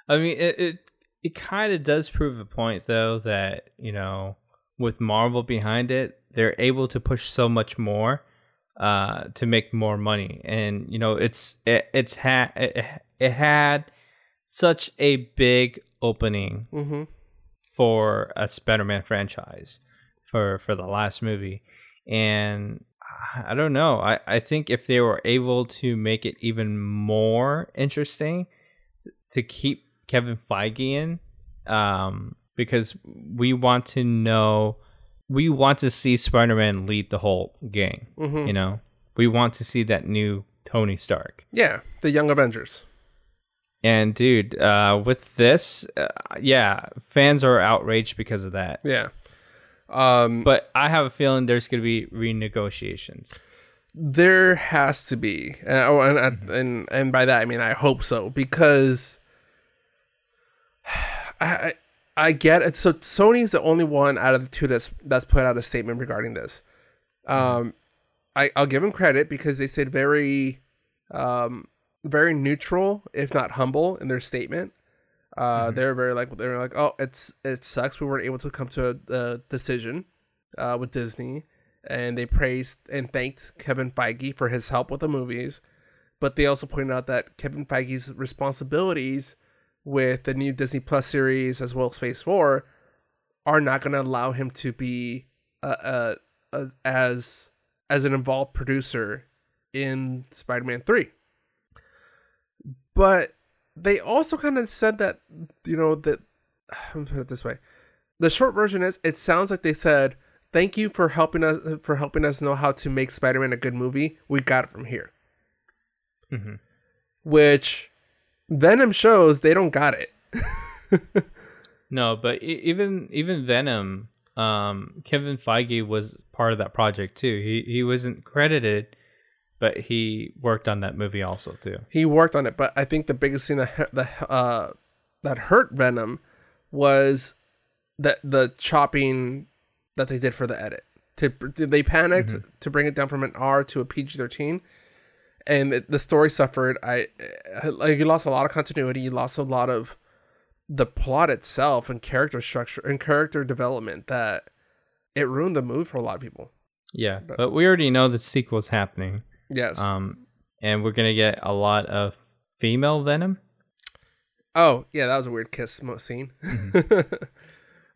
I mean, it it, it kind of does prove a point though that you know with Marvel behind it, they're able to push so much more uh, to make more money, and you know it's it, it's had it, it had such a big opening Mm-hmm. for a Spider-Man franchise for for the last movie, and I don't know. I I think if they were able to make it even more interesting to keep Kevin Feige in, um, because we want to know, we want to see Spider-Man lead the whole gang. Mhm. You know, we want to see that new Tony Stark. Yeah, the Young Avengers. And dude, uh, with this, uh, yeah, fans are outraged because of that. Yeah. Um, But I have a feeling there's going to be renegotiations. there has to be, and oh, and, and and and by that I mean I hope so because (sighs) I I, get it. So Sony's the only one out of the two that's that's put out a statement regarding this. Um, I I'll give them credit because they said very, um, very neutral if not humble in their statement. Uh, they're very like they're like oh it's it sucks we weren't able to come to a, a decision, uh, with Disney and they praised and thanked Kevin Feige for his help with the movies. But they also pointed out that Kevin Feige's responsibilities with the new Disney Plus series as well as Phase Four are not going to allow him to be uh, uh, uh, as as an involved producer in Spider-Man Three. But they also kind of said that you know that (sighs) put it this way. The short version is it sounds like they said thank you for helping us for helping us know how to make Spider-Man a good movie. We got it from here. Mhm. Which Venom shows they don't got it. (laughs) No, but even even Venom, um, Kevin Feige was part of that project too. He he wasn't credited, but he worked on that movie also too. He worked on it, but I think the biggest thing that the uh that hurt Venom was that the chopping that they did for the edit. To they panicked to bring it down from an R to a PG thirteen, and it, the story suffered. I like you lost a lot of continuity. You lost a lot of the plot itself and character structure and character development that it ruined the movie for a lot of people. Yeah, but we already know the sequel's happening. Yes. Um, and we're gonna get a lot of female Venom. Oh, yeah, that was a weird kiss scene. Mm-hmm.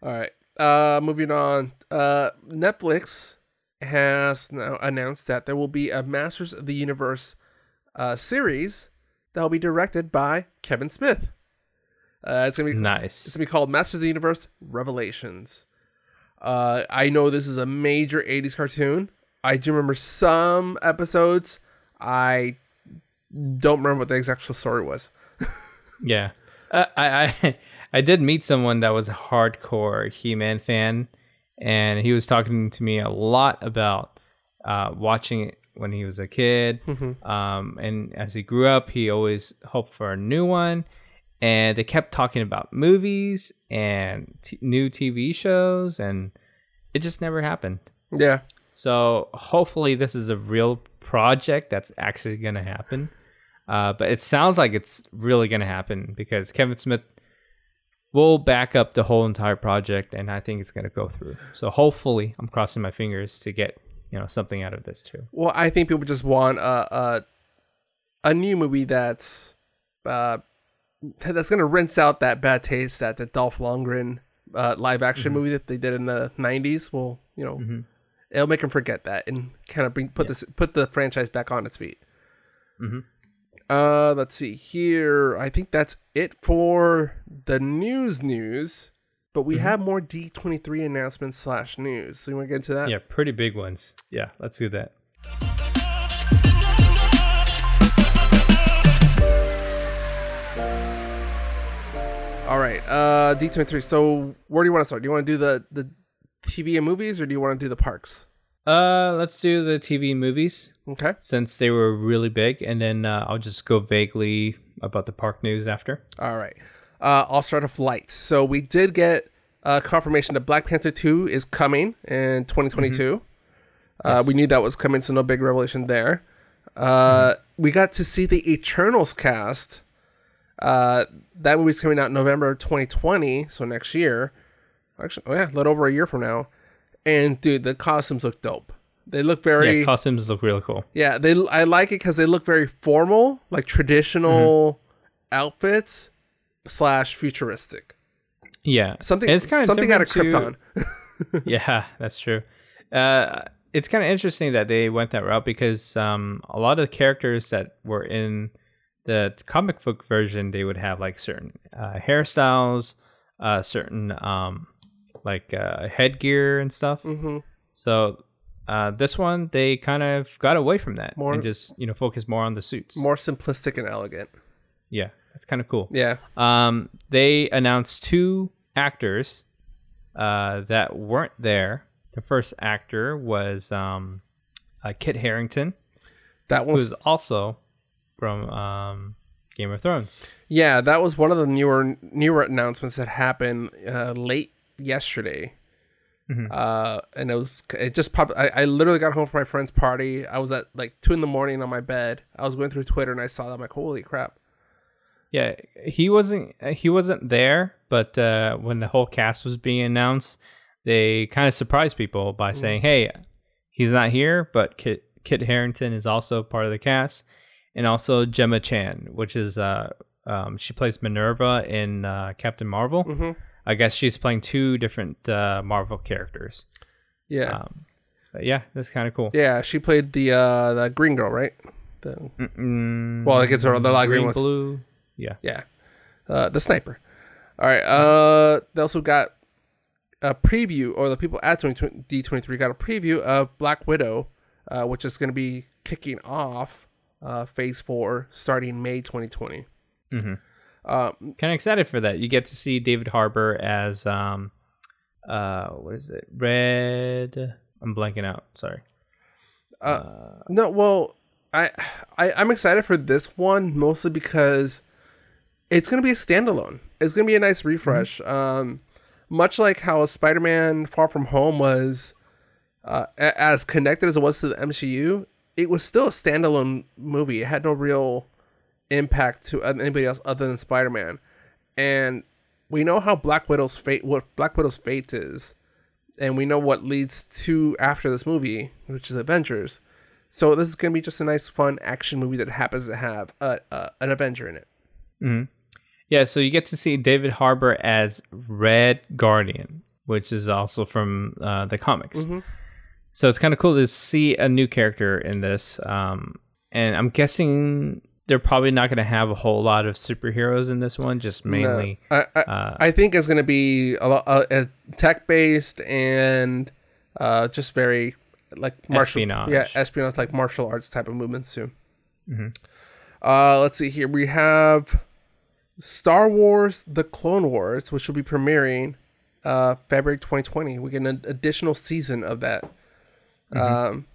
(laughs) All right. Uh moving on. Uh Netflix has now announced that there will be a Masters of the Universe uh series that will be directed by Kevin Smith. Uh it's going to be Nice. it's going to be called Masters of the Universe Revelations. Uh I know this is a major 80s cartoon. I do remember some episodes. I don't remember what the exact story was. (laughs) Yeah, uh, I I (laughs) I did meet someone that was a hardcore He-Man fan, and he was talking to me a lot about uh, watching it when he was a kid. Um, and as he grew up, he always hoped for a new one. And they kept talking about movies and t- new TV shows, and it just never happened. Yeah. So hopefully, this is a real project that's actually going to happen. Uh, but it sounds like it's really going to happen because Kevin Smith will back up the whole entire project, and I think it's going to go through. So hopefully, I'm crossing my fingers to get you know something out of this too. Well, I think people just want a a, a new movie that's uh that's gonna rinse out that bad taste that the Dolph Lundgren uh, live action movie that they did in the '90s. Well, you know, it'll make them forget that and kind of bring put this put the franchise back on its feet. Mhm. Uh, let's see here. I think that's it for the news news. But we have more D23 announcements slash news. So you want to get into that? Yeah, pretty big ones. Yeah, let's do that. All right. Uh, D23. So where do you want to start? Do you want to do the the TV and movies, or do you want to do the parks? Uh, let's do the TV and movies Okay. since they were really big, and then uh, I'll just go vaguely about the park news after. All right. Uh, I'll start off light. So we did get uh, confirmation that Black Panther 2 is coming in 2022. Uh, we knew that was coming, so no big revelation there. Uh, We got to see the Eternals cast. Uh, that movie's coming out November 2020, so next year. Actually, oh yeah, a little over a year from now. And dude, the costumes look dope. They look very Yeah, costumes look really cool. yeah, they I like it because they look very formal, like traditional outfits slash futuristic. Yeah, Something It's kinda something out of Krypton. (laughs) yeah, that's true. Uh, it's kind of interesting that they went that route because um, a lot of the characters that were in the comic book version, they would have like certain uh, hairstyles, uh, certain um, like uh, headgear and stuff. hmm So uh, this one, they kind of got away from that More- and just you know focus more on the suits. More simplistic and elegant. Yeah, that's kind of cool. Yeah. Um, they announced two actors uh, that weren't there. The first actor was um, uh, Kit Harington, That was also from um, Game of Thrones. yeah, that was one of the newer newer announcements that happened uh, late yesterday. Mhm. Uh, and it was it just popped. I, I literally got home from my friend's party. I was at like two in the morning on my bed. I was going through Twitter and I saw that. I'm like, holy crap! Yeah, he wasn't he wasn't there, but uh, when the whole cast was being announced, they kind of surprised people by saying, "Hey, he's not here, but Kit Kit Harington is also part of the cast, and also Gemma Chan, which is uh, um, she plays Minerva in uh, Captain Marvel. Mhm. I guess she's playing two different uh, Marvel characters. Yeah, Um, yeah, that's kind of cool. yeah. She played the uh the green girl, right? The Mm-mm. Well, it gets her the light green green, blue. Yeah. Yeah. Uh, the sniper. All right. Uh, they also got a preview, or the people at D23 got a preview of Black Widow, uh, which is going to be kicking off uh, Phase 4 starting May 2020. hmm Uh, kind of excited for that. You get to see David Harbour as um, uh, what is it? Red. I'm blanking out. Sorry. Uh, no, well, I, I I'm excited for this one mostly because it's gonna be a standalone. It's gonna be a nice refresh. Um, much like how Spider-Man: Far From Home was, uh, a- as connected as it was to the MCU, it was still a standalone movie. It had no real impact to anybody else other than Spider-Man, and we know how Black Widow's fate, what Black Widow's fate is, and we know what leads to after this movie, which is Avengers. So this is gonna be just a nice, fun action movie that happens to have a, a, an Avenger in it. hmm Yeah, so you get to see David Harbour as Red Guardian, which is also from uh, the comics. Mhm. So it's kind of cool to see a new character in this. Um, and I'm guessing they're probably not going to have a whole lot of superheroes in this one, just mainly. I, I, Uh, I think it's gonna be a lot tech based and uh, just very like martial, Espionage. yeah, espionage like martial arts type of movements too. Mhm. Uh, let's see here. We have Star Wars: The Clone Wars, which will be premiering uh, February 2020. We get an additional season of that. Um,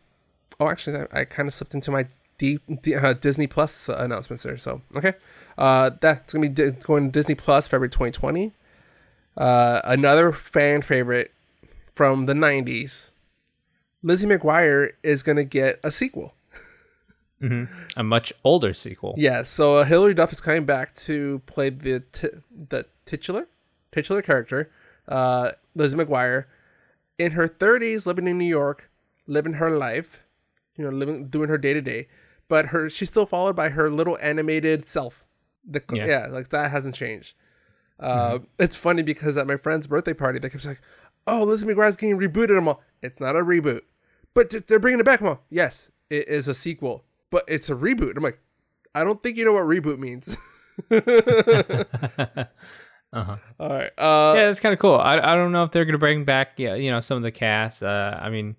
oh, actually, I, I kind of slipped into my D, D, uh, Disney Plus uh, announcements there. So okay, uh, that's gonna be di- going to Disney Plus February 2020. Uh, another fan favorite from the 90s, Lizzie McGuire is gonna get a sequel. mhm, A much older sequel. Yeah, so uh, Hilary Duff is coming back to play the t- the titular titular character, uh, Lizzie McGuire, in her 30s, living in New York, living her life, you know, living doing her day to day. But her she's still followed by her little animated self. The Yeah. yeah, like that hasn't changed. Uh, It's funny because at my friend's birthday party, they kept saying, "Oh, Lizzie McGuire's getting rebooted." I'm all, "It's not a reboot, but th- they're bringing it back." I'm all, "Yes, it is a sequel, but it's a reboot." I'm like, I don't think you know what reboot means. (laughs) (laughs) uh-huh. All right. Uh, yeah, that's kind of cool. I, I don't know if they're gonna bring back yeah you know some of the cast. Uh, I mean,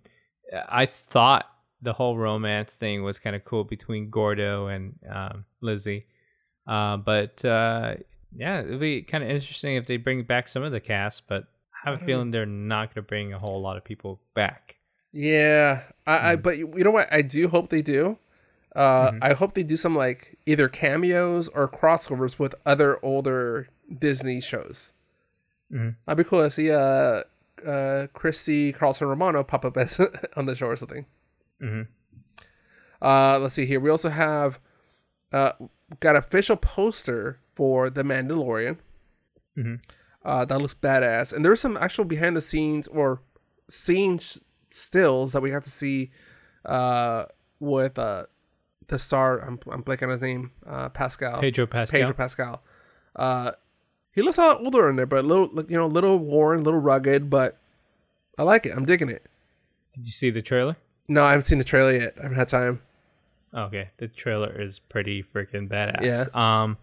I thought the whole romance thing was kind of cool between Gordo and um, Lizzie, uh, but uh, yeah, it'd be kind of interesting if they bring back some of the cast. But I have a feeling they're not gonna bring a whole lot of people back. Yeah, I, I Mhm. but you know what? I do hope they do. Uh, Mhm. I hope they do some like either cameos or crossovers with other older Disney shows. Mhm. I'd be cool to see uh, uh, Christy Carlson Romano pop up as (laughs) on the show or something. Hmm Uh, let's see here. We also have uh, got official poster for the Mandalorian. Mhm. Uh, that looks badass, and there's some actual behind the scenes or scene sh- stills that we got to see uh, with uh, the star. I'm I'm blanking on his name. Uh, Pascal. Pedro Pascal. Pedro Pascal. Uh, he looks a lot older in there, but a little, you know, a little worn, a little rugged, but I like it. I'm digging it. Did you see the trailer? No, I haven't seen the trailer yet. I haven't had time. Okay, the trailer is pretty freaking badass. Yeah. Um,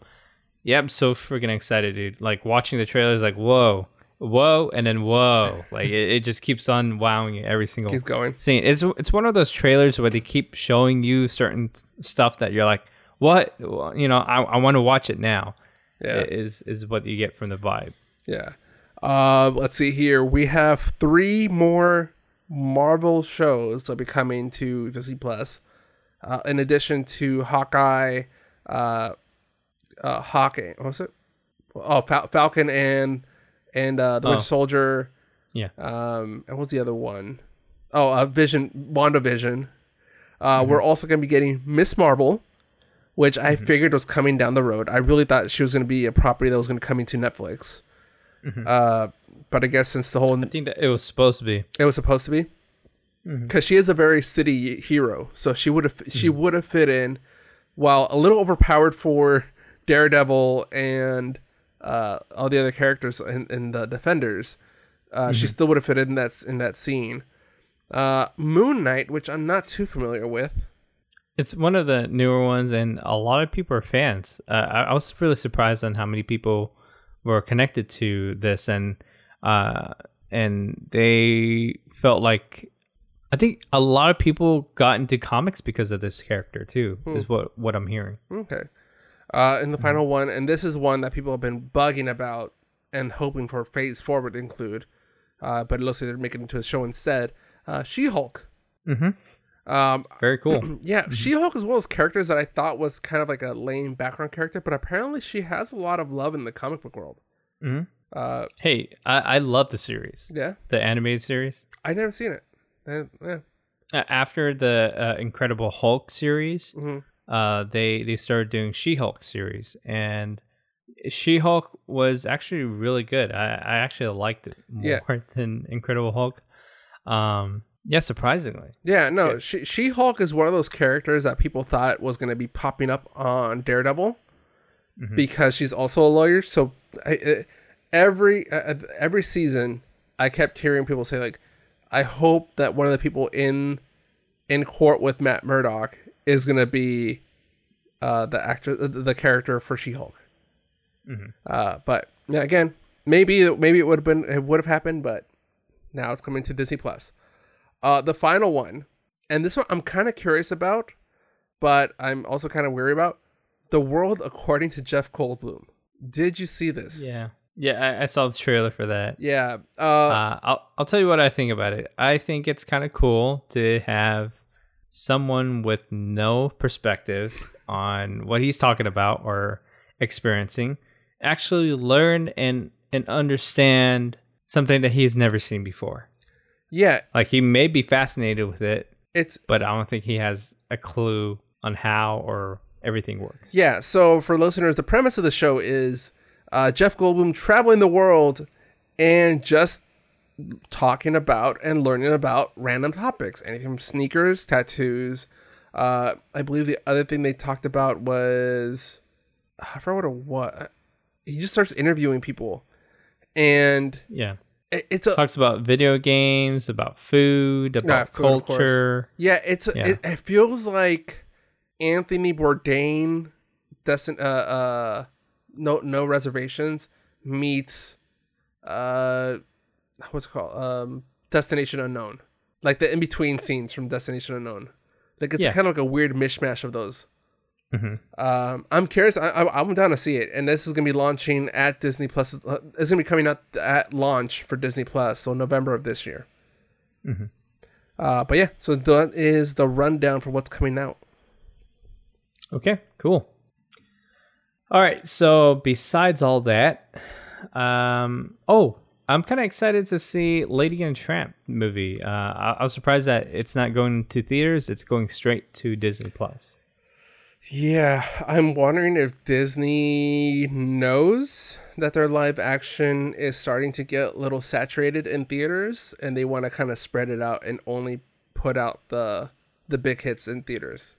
yeah, I'm so freaking excited, dude. Like watching the trailer is like whoa, whoa, and then whoa. like it, it just keeps on wowing you every single Keeps going. scene. It's it's one of those trailers where they keep showing you certain stuff that you're like, what? You know, I I want to watch it now. Yeah. Is is what you get from the vibe. Yeah. Uh, let's see here. We have three more Marvel shows that'll be coming to Disney Plus. Uh, in addition to Hawkeye, uh, uh, Hawkeye, what was it? Oh, Fal- Falcon and and uh, the Oh. Winter Soldier. Yeah. Um, and what's the other one? Oh, uh, Vision, WandaVision. Uh, We're also going to be getting Miss Marvel, which I figured was coming down the road. I really thought she was going to be a property that was going to come into Netflix. Uh, but I guess since the whole I think that it was supposed to be. it was supposed to be, because she is a very city hero, so she would have she would have fit in, while a little overpowered for Daredevil and uh, all the other characters in, in the Defenders. Uh, She still would have fit in that in that scene. Uh, Moon Knight, which I'm not too familiar with. It's one of the newer ones, and a lot of people are fans. Uh, I, I was really surprised on how many people were connected to this, and uh, and they felt like I think a lot of people got into comics because of this character too. Is what what I'm hearing. Okay. Uh, and the final one, and this is one that people have been bugging about and hoping for Phase Four would include, uh, but it looks like they're making it into a show instead. Uh, She-Hulk. Mm-hmm. Um, (clears throat) Very cool. yeah, She-Hulk is one of those characters that I thought was kind of like a lame background character, but apparently she has a lot of love in the comic book world. Mhm. Uh, hey, I, I love the series, yeah, the animated series. I never seen it. Uh, yeah. After the uh, Incredible Hulk series, Mhm. uh, they they started doing She-Hulk series, and She-Hulk was actually really good. I, I actually liked it more Yeah. (laughs) than Incredible Hulk. Um, yeah, surprisingly. Yeah, no, she She Hulk is one of those characters that people thought was going to be popping up on Daredevil Mhm. because she's also a lawyer. So I, every uh, every season, I kept hearing people say like, "I hope that one of the people in in court with Matt Murdock is going to be uh, the actor, the, the character for She Hulk." Mhm. Uh, but yeah, again, maybe maybe it would have been it would have happened, but now it's coming to Disney Plus. Uh, the final one, and this one I'm kind of curious about, but I'm also kind of weary about. The World According to Jeff Goldblum. Did you see this? Yeah, yeah, I, I saw the trailer for that. Yeah. Uh, Uh, I'll I'll tell you what I think about it. I think it's kind of cool to have someone with no perspective on what he's talking about or experiencing actually learn and and understand something that he has never seen before. Yeah. Like he may be fascinated with it, It's but I don't think he has a clue on how or everything works. yeah. So for listeners, the premise of the show is uh, Jeff Goldblum traveling the world and just talking about and learning about random topics, anything from sneakers, tattoos. Uh, I believe the other thing they talked about was I forgot what it was. He just starts interviewing people, and Yeah. It- it's a Talks about video games, about food, about food, culture. Yeah, it's Yeah. It, it feels like Anthony Bourdain Destin uh uh no no reservations meets uh what's it called um Destination Unknown, like the in between scenes from Destination Unknown. Like it's Yeah. kind of like a weird mishmash of those. Mhm. Um, I'm curious. I, I, I'm down to see it, and this is gonna be launching at Disney Plus. uh, It's gonna be coming out at launch for Disney Plus, so November of this year. Mhm. Uh, but yeah, so that is the rundown for what's coming out. Okay, cool. All right, so besides all that, um, oh, I'm kind of excited to see Lady and Tramp movie. Uh, I, I was surprised that it's not going to theaters; it's going straight to Disney Plus. Yeah, I'm wondering if Disney knows that their live action is starting to get a little saturated in theaters, and they want to kind of spread it out and only put out the the big hits in theaters.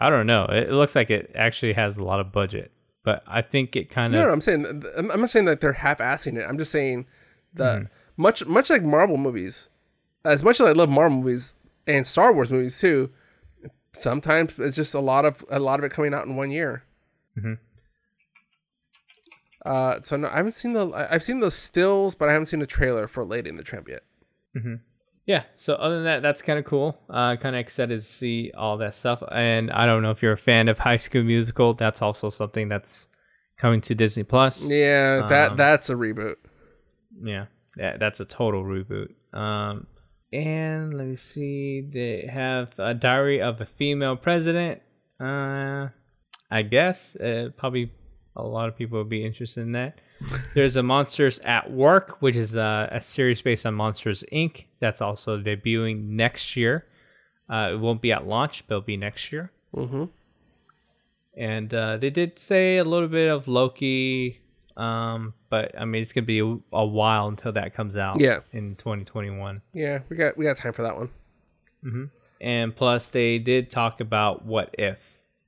I don't know. It, looks like it actually has a lot of budget, but I think it kind of no, I'm saying I'm not saying that they're half-assing it. I'm just saying that mm-hmm. much much like Marvel movies, as much as I love Marvel movies and Star Wars movies too, sometimes it's just a lot of a lot of it coming out in one year. Mhm. Uh, so no, I haven't seen the I've seen the stills, but I haven't seen the trailer for Lady in the Tramp yet. yeah. So other than that, that's kind of cool. Uh, kind of excited to see all that stuff. And I don't know if you're a fan of High School Musical. That's also something that's coming to Disney Plus. Yeah, that Um, that's a reboot. Yeah, yeah, that's a total reboot. Um, and let me see, they have a Diary of a Female President. Uh, I guess uh, probably a lot of people would be interested in that. (laughs) There's a Monsters at Work, which is a, a series based on Monsters Inc. That's also debuting next year. Uh, it won't be at launch, but it'll be next year. Mm-hmm. And uh, they did say a little bit of Loki, um, but I mean it's gonna be a, a while until that comes out. Yeah. in 2021. Yeah, we got we got time for that one. And plus, they did talk about what if,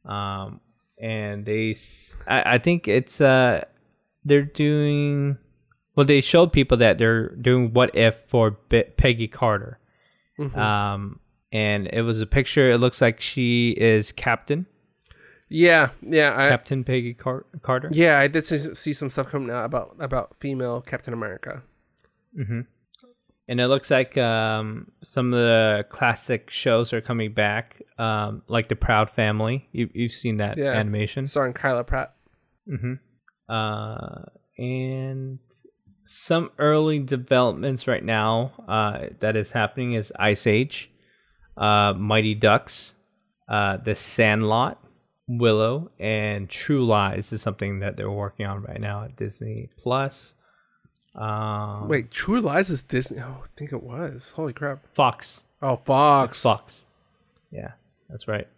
um, and they, I think it's uh, they're doing, well, they showed people that they're doing what if for Be- Peggy Carter, um, and it was a picture. It looks like she is Captain Yeah, yeah, I, Captain Peggy Car- Carter. yeah. I did see, see some stuff coming out about about female Captain America. and it looks like um, some of the classic shows are coming back, um, like the Proud Family. You, you've seen that Yeah. animation, starring Kyla Pratt. uh, and some early developments right now uh, that is happening is Ice Age, uh, Mighty Ducks, uh, The Sandlot, Willow, and True Lies is something that they're working on right now at Disney Plus. Um, Wait, True Lies is Disney? Oh, I think it was. Holy crap! Fox. Oh, Fox. Fox. Yeah, that's right.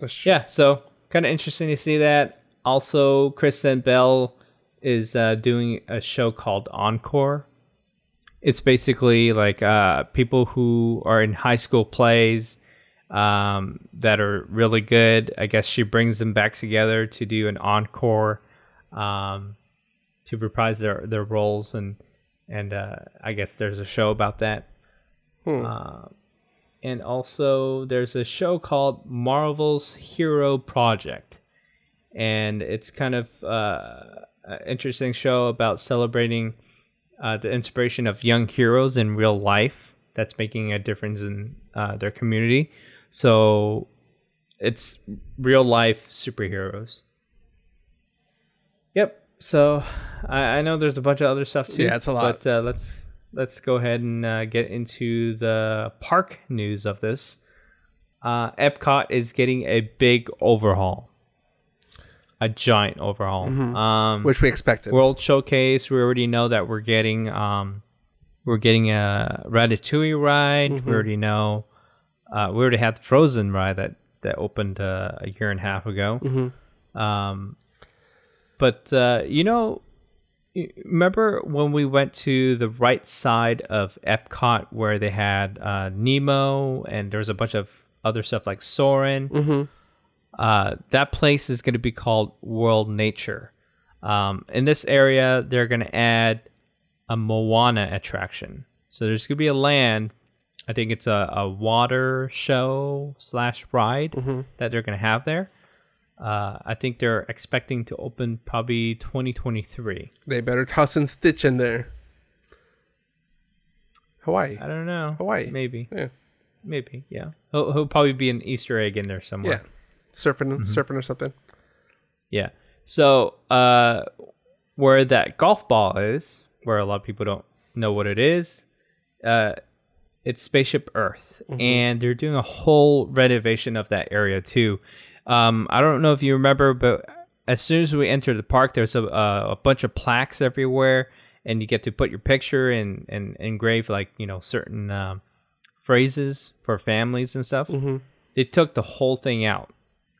That's true. Yeah, so kind of interesting to see that. Also, Kristen Bell is uh, doing a show called Encore. It's basically like uh, people who are in high school plays um, that are really good. I guess she brings them back together to do an encore um, to reprise their, their roles, and and uh, I guess there's a show about that. Uh, and also there's a show called Marvel's Hero Project, and it's kind of uh, an interesting show about celebrating uh, the inspiration of young heroes in real life that's making a difference in uh, their community. So it's real life superheroes. Yep. So I, I know there's a bunch of other stuff too. Yeah, it's a lot. But uh, let's let's go ahead and uh, get into the park news of this. Uh, Epcot is getting a big overhaul, a giant overhaul. Um, Which we expected. World Showcase. We already know that we're getting um, we're getting a Ratatouille ride. We already know. Uh, we already had the Frozen ride that that opened uh, a year and a half ago. Um, but uh, you know, remember when we went to the right side of Epcot where they had uh, Nemo and there was a bunch of other stuff like Soarin'. Mm-hmm. Uh, that place is going to be called World Nature. Um, in this area, they're going to add a Moana attraction. So there's going to be a land. I think it's a, a water show slash ride that they're going to have there. Uh, I think they're expecting to open probably 2023. They better toss in Stitch in there. Hawaii. I don't know. Hawaii. Maybe. Yeah. Maybe. Yeah. He'll, he'll probably be an Easter egg in there somewhere. Yeah. Surfing Mm-hmm. surfing or something. Yeah. So, uh, where that golf ball is, where a lot of people don't know what it is, uh, it's Spaceship Earth, and they're doing a whole renovation of that area too. Um, I don't know if you remember, but as soon as we enter the park, there's a, a, a bunch of plaques everywhere, and you get to put your picture and and engrave like you know certain um, phrases for families and stuff. Mm-hmm. They took the whole thing out.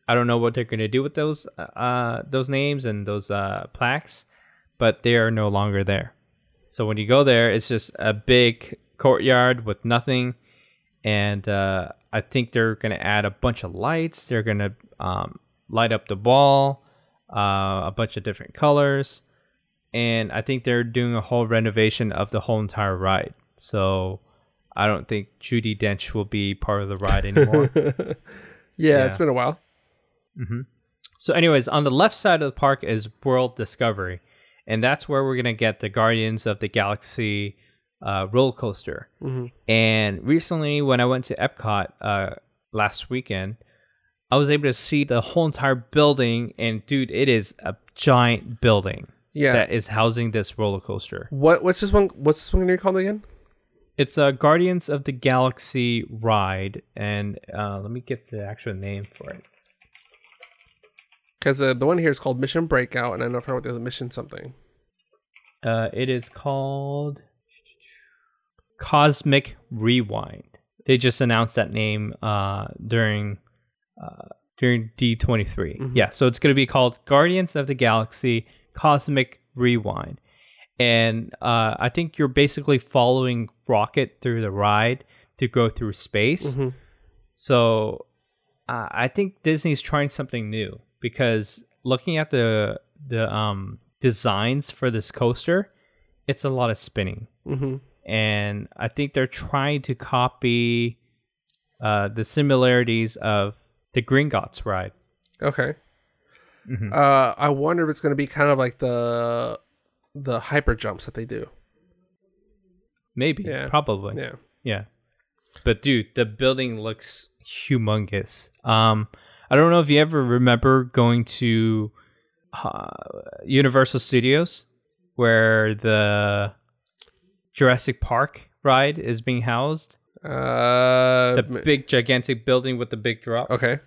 I don't know what they're going to do with those uh, those names and those uh, plaques, but they are no longer there. So when you go there, it's just a big courtyard with nothing, and uh, I think they're going to add a bunch of lights. They're going to um, light up the ball, uh, a bunch of different colors, and I think they're doing a whole renovation of the whole entire ride. So I don't think Judi Dench will be part of the ride anymore. Yeah, (laughs) Yeah. it's been a while. Mm-hmm. So, anyways, on the left side of the park is World Discovery, and that's where we're gonna get the Guardians of the Galaxy uh, roller coaster. Mhm. And recently, when I went to Epcot uh, last weekend, I was able to see the whole entire building, and dude, it is a giant building Yeah. that is housing this roller coaster. what what's this one what's this one called again? It's a Guardians of the Galaxy ride, and uh, let me get the actual name for it. Because uh, the one here is called Mission Breakout, and I know for what there's a mission something. Uh, it is called Cosmic Rewind. They just announced that name uh, during uh, during D23. Mhm. Yeah, so it's going to be called Guardians of the Galaxy Cosmic Rewind. And uh, I think you're basically following Rocket through the ride to go through space. Mhm. So uh, I think Disney's trying something new because looking at the the um, designs for this coaster, it's a lot of spinning, Mhm. And I think they're trying to copy uh, the similarities of the Gringotts ride. Okay. Mhm. Uh, I wonder if it's gonna be kind of like the the hyper jumps that they do. Maybe, Yeah. probably, Yeah. Yeah. But dude, the building looks humongous. Um I don't know if you ever remember going to uh, Universal Studios where the Jurassic Park ride is being housed. Uh, The big gigantic building with the big drop. okay.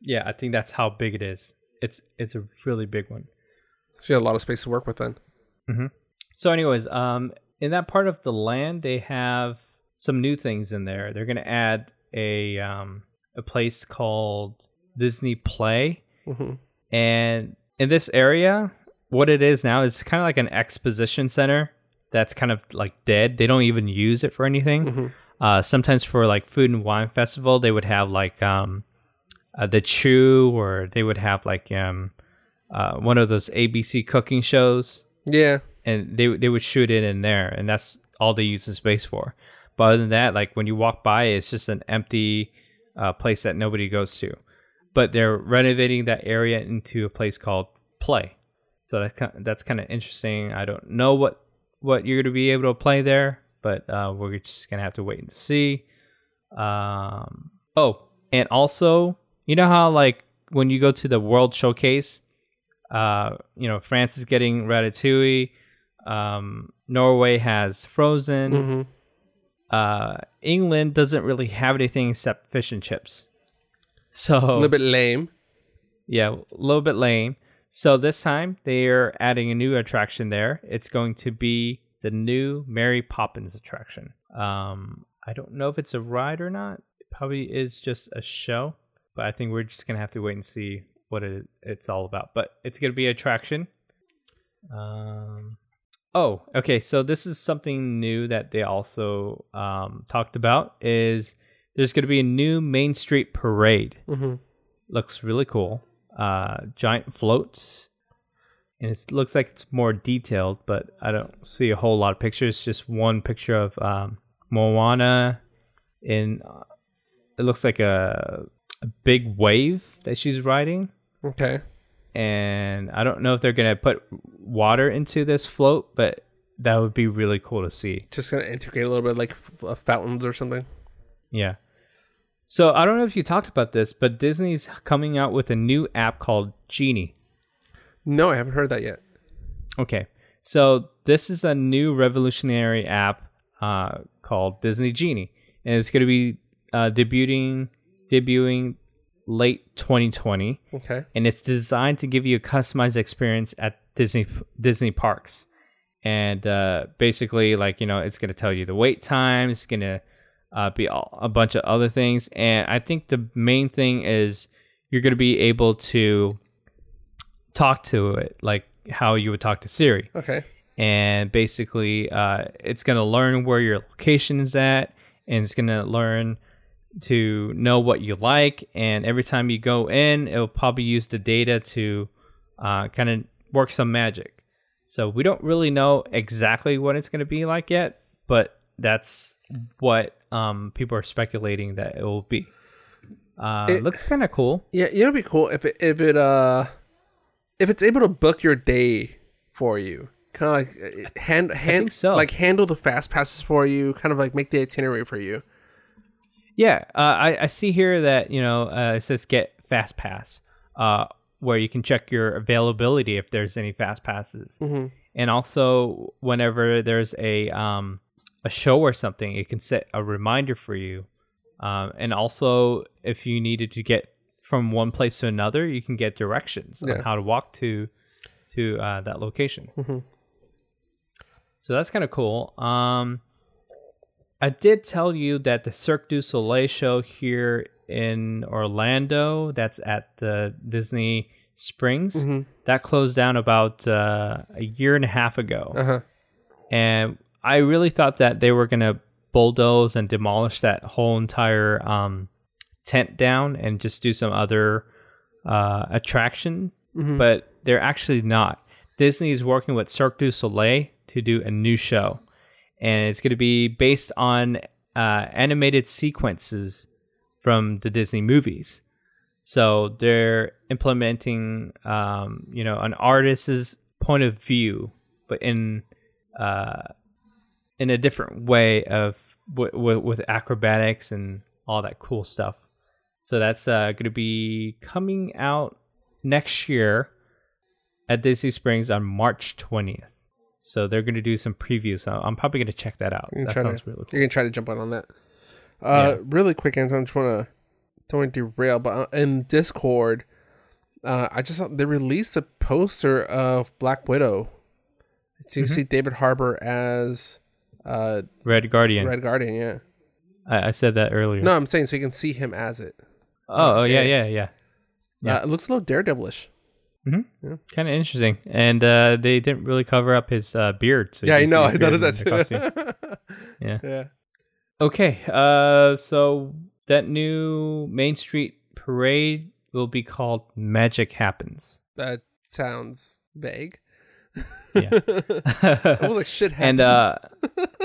Yeah, I think that's how big it is. It's it's a really big one. So you have a lot of space to work with then. So, anyways, um, in that part of the land, they have some new things in there. They're gonna add a um a place called Disney Play, hmm and in this area, what it is now is kind of like an exposition center that's kind of like dead. They don't even use it for anything. Mhm. Uh, sometimes for like food and wine festival, they would have like um, uh, the Chew, or they would have like um, uh, one of those ABC cooking shows Yeah. and they they would shoot it in there, and that's all they use the space for. But other than that, like when you walk by, it's just an empty uh, place that nobody goes to. But they're renovating that area into a place called Play, so that that's kind of interesting. I don't know what what you're going to be able to play there, but uh, we're just gonna have to wait and see. Um, oh, and also, you know how like when you go to the World Showcase, uh, you know France is getting Ratatouille, um, Norway has Frozen, hmm uh, England doesn't really have anything except fish and chips. So A little bit lame. yeah, a little bit lame. So this time they're adding a new attraction there. It's going to be the new Mary Poppins attraction. Um, I don't know if it's a ride or not. It probably is just a show, but I think we're just gonna have to wait and see what it, it's all about. But it's gonna be an attraction. Um, oh, okay. So this is something new that they also um, talked about. Is there's gonna be a new Main Street parade hmm looks really cool. Uh, giant floats, and it looks like it's more detailed, but I don't see a whole lot of pictures. Just one picture of um, Moana in. Uh, it looks like a, a big wave that she's riding. Okay. and I don't know if they're gonna put water into this float, but that would be really cool to see. Just gonna integrate a little bit like f- uh, fountains or something. Yeah. So I don't know if you talked about this, but Disney's coming out with a new app called Genie. No, I haven't heard that yet. Okay. So this is a new revolutionary app uh, called Disney Genie, and it's going to be uh, debuting debuting late 2020, Okay. and it's designed to give you a customized experience at Disney Disney parks. And uh, basically, like you know, it's going to tell you the wait time. It's going to uh, be all, a bunch of other things, and I think the main thing is you're going to be able to talk to it like how you would talk to Siri. Okay. and basically uh, it's going to learn where your location is at and it's going to learn to know what you like. And every time you go in it'll probably use the data to uh, kind of work some magic. So we don't really know exactly what it's going to be like yet but that's what um, people are speculating that it will be uh, It- looks kind of cool Yeah, it'll be cool if it if it uh if it's able to book your day for you, kind of like uh, hand hand so. like handle the fast passes for you, kind of like make the itinerary for you. Yeah, uh, I, I see here that you know uh, it says get fast pass, uh, where you can check your availability if there's any fast passes, Mm-hmm. and also whenever there's a um, a show or something, it can set a reminder for you, um, and also if you needed to get from one place to another, you can get directions Yeah. on how to walk to to uh, that location. Mhm. So that's kind of cool. Um, I did tell you that the Cirque du Soleil show here in Orlando, that's at the Disney Springs, Mm-hmm. that closed down about uh, a year and a half ago. Uh huh. And I really thought that they were going to bulldoze and demolish that whole entire um, tent down and just do some other uh, attraction, Mhm. but they're actually not. Disney is working with Cirque du Soleil to do a new show, and it's going to be based on uh, animated sequences from the Disney movies. So they're implementing, um, you know, an artist's point of view, but in uh, in a different way of w- w- with acrobatics and all that cool stuff. So that's uh, going to be coming out next year at Disney Springs on March 20th. So they're going to do some previews. So I'm probably going to check that out. That try to- sounds really cool. You're gonna try to jump on on that. Uh, Yeah. really quick, Anton. I just wanna don't want to derail, but uh, in Discord, uh, I just saw they released a poster of Black Widow. So you Mhm. see David Harbour as uh, Red Guardian. Red Guardian. Yeah. I, I said that earlier. No, I'm saying so you can see him as it. Oh, oh yeah, Yeah. yeah, yeah. Yeah. Uh, it looks a little daredevilish. Hmm. Kind of interesting. And uh, they didn't really cover up his uh, beard. So you yeah, I know. I noticed that too. (laughs) Yeah. yeah. Okay, uh, so that new Main Street parade will be called Magic Happens. That sounds vague. Yeah. (laughs) it was like shit (laughs) happens. and uh,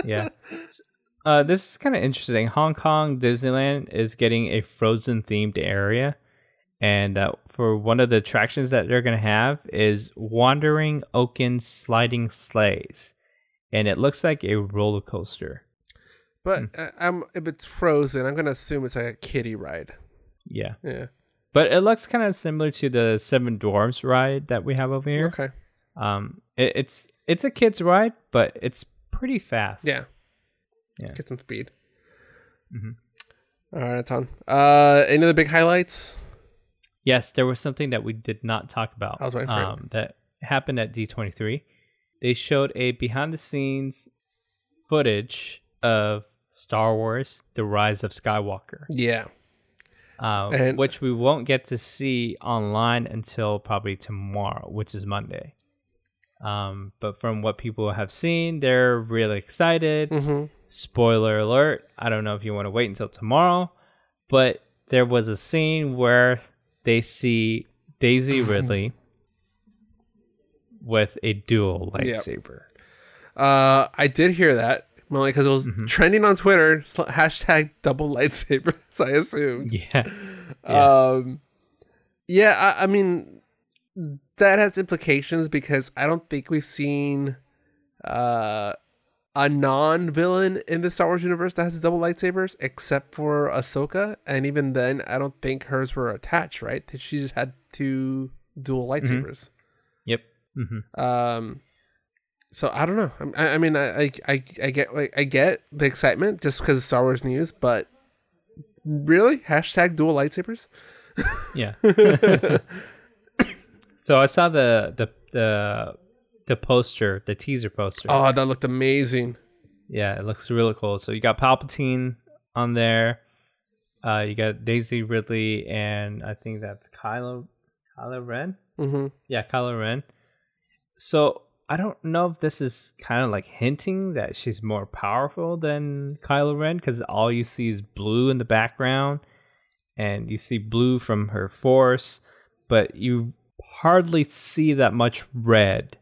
yeah, (laughs) uh, this is kind of interesting. Hong Kong Disneyland is getting a Frozen themed area, and uh, for one of the attractions that they're gonna have is Wandering Oaken Sliding Sleighs, and it looks like a roller coaster. but hmm. uh, I'm if it's frozen, I'm gonna assume it's like a kiddie ride. Yeah. Yeah. But it looks kind of similar to the Seven Dwarfs ride that we have over here. Okay. Um, it, it's it's a kid's ride, but it's pretty fast. Yeah. Yeah. Get some speed. Mhm. All right, that's on. Uh, any other big highlights? Yes, there was something that we did not talk about. I was waiting for um, that happened at D23. They showed a behind the scenes footage of Star Wars: The Rise of Skywalker, Yeah. uh, And- which we won't get to see online until probably tomorrow, which is Monday. Um, but from what people have seen, they're really excited. Mm-hmm. spoiler alert i don't know if you want to wait until tomorrow but there was a scene where they see daisy (laughs) ridley with a dual Yep. lightsaber Uh, I did hear that mainly because it was Mhm. trending on Twitter. (laughs) Hashtag double lightsabers. (laughs) I assume. yeah Yeah. Um, Yeah, I, I mean that has implications because I don't think we've seen uh, a non-villain in the Star Wars universe that has double lightsabers, except for Ahsoka, and even then, I don't think hers were attached. Right? She just had two dual lightsabers. Yep. Mm-hmm. Um, so I don't know. I, I mean, I, I, I, I get like I get the excitement just because of Star Wars news, but really, hashtag dual lightsabers. Yeah. (laughs) (laughs) so I saw the the the the poster, the teaser poster. Oh, that looked amazing. Yeah, it looks really cool. So you got Palpatine on there. Uh, you got Daisy Ridley, and I think that's Kylo Kylo Ren. Mm-hmm. Yeah, Kylo Ren. So I don't know if this is kind of like hinting that she's more powerful than Kylo Ren because all you see is blue in the background, and you see blue from her force, but you hardly see that much red.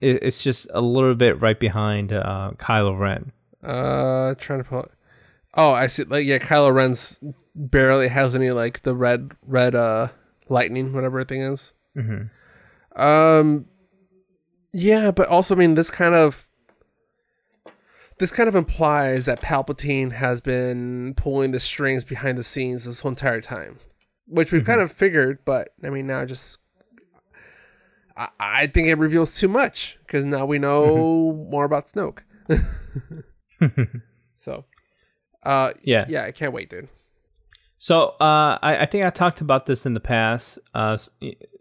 It, it's just a little bit right behind uh, Kylo Ren. Uh, trying to pull. Oh, I see. Like, yeah, Kylo Ren's barely has any like the red, red, uh, lightning, whatever thing is. Mm-hmm. Um, yeah, but also, I mean, this kind of this kind of implies that Palpatine has been pulling the strings behind the scenes this whole entire time, which we've kind of figured. But I mean, now just I, I think it reveals too much because now we know more about Snoke. (laughs) so, uh, Yeah. yeah, I can't wait, dude. So uh, I, I think I talked about this in the past. Uh,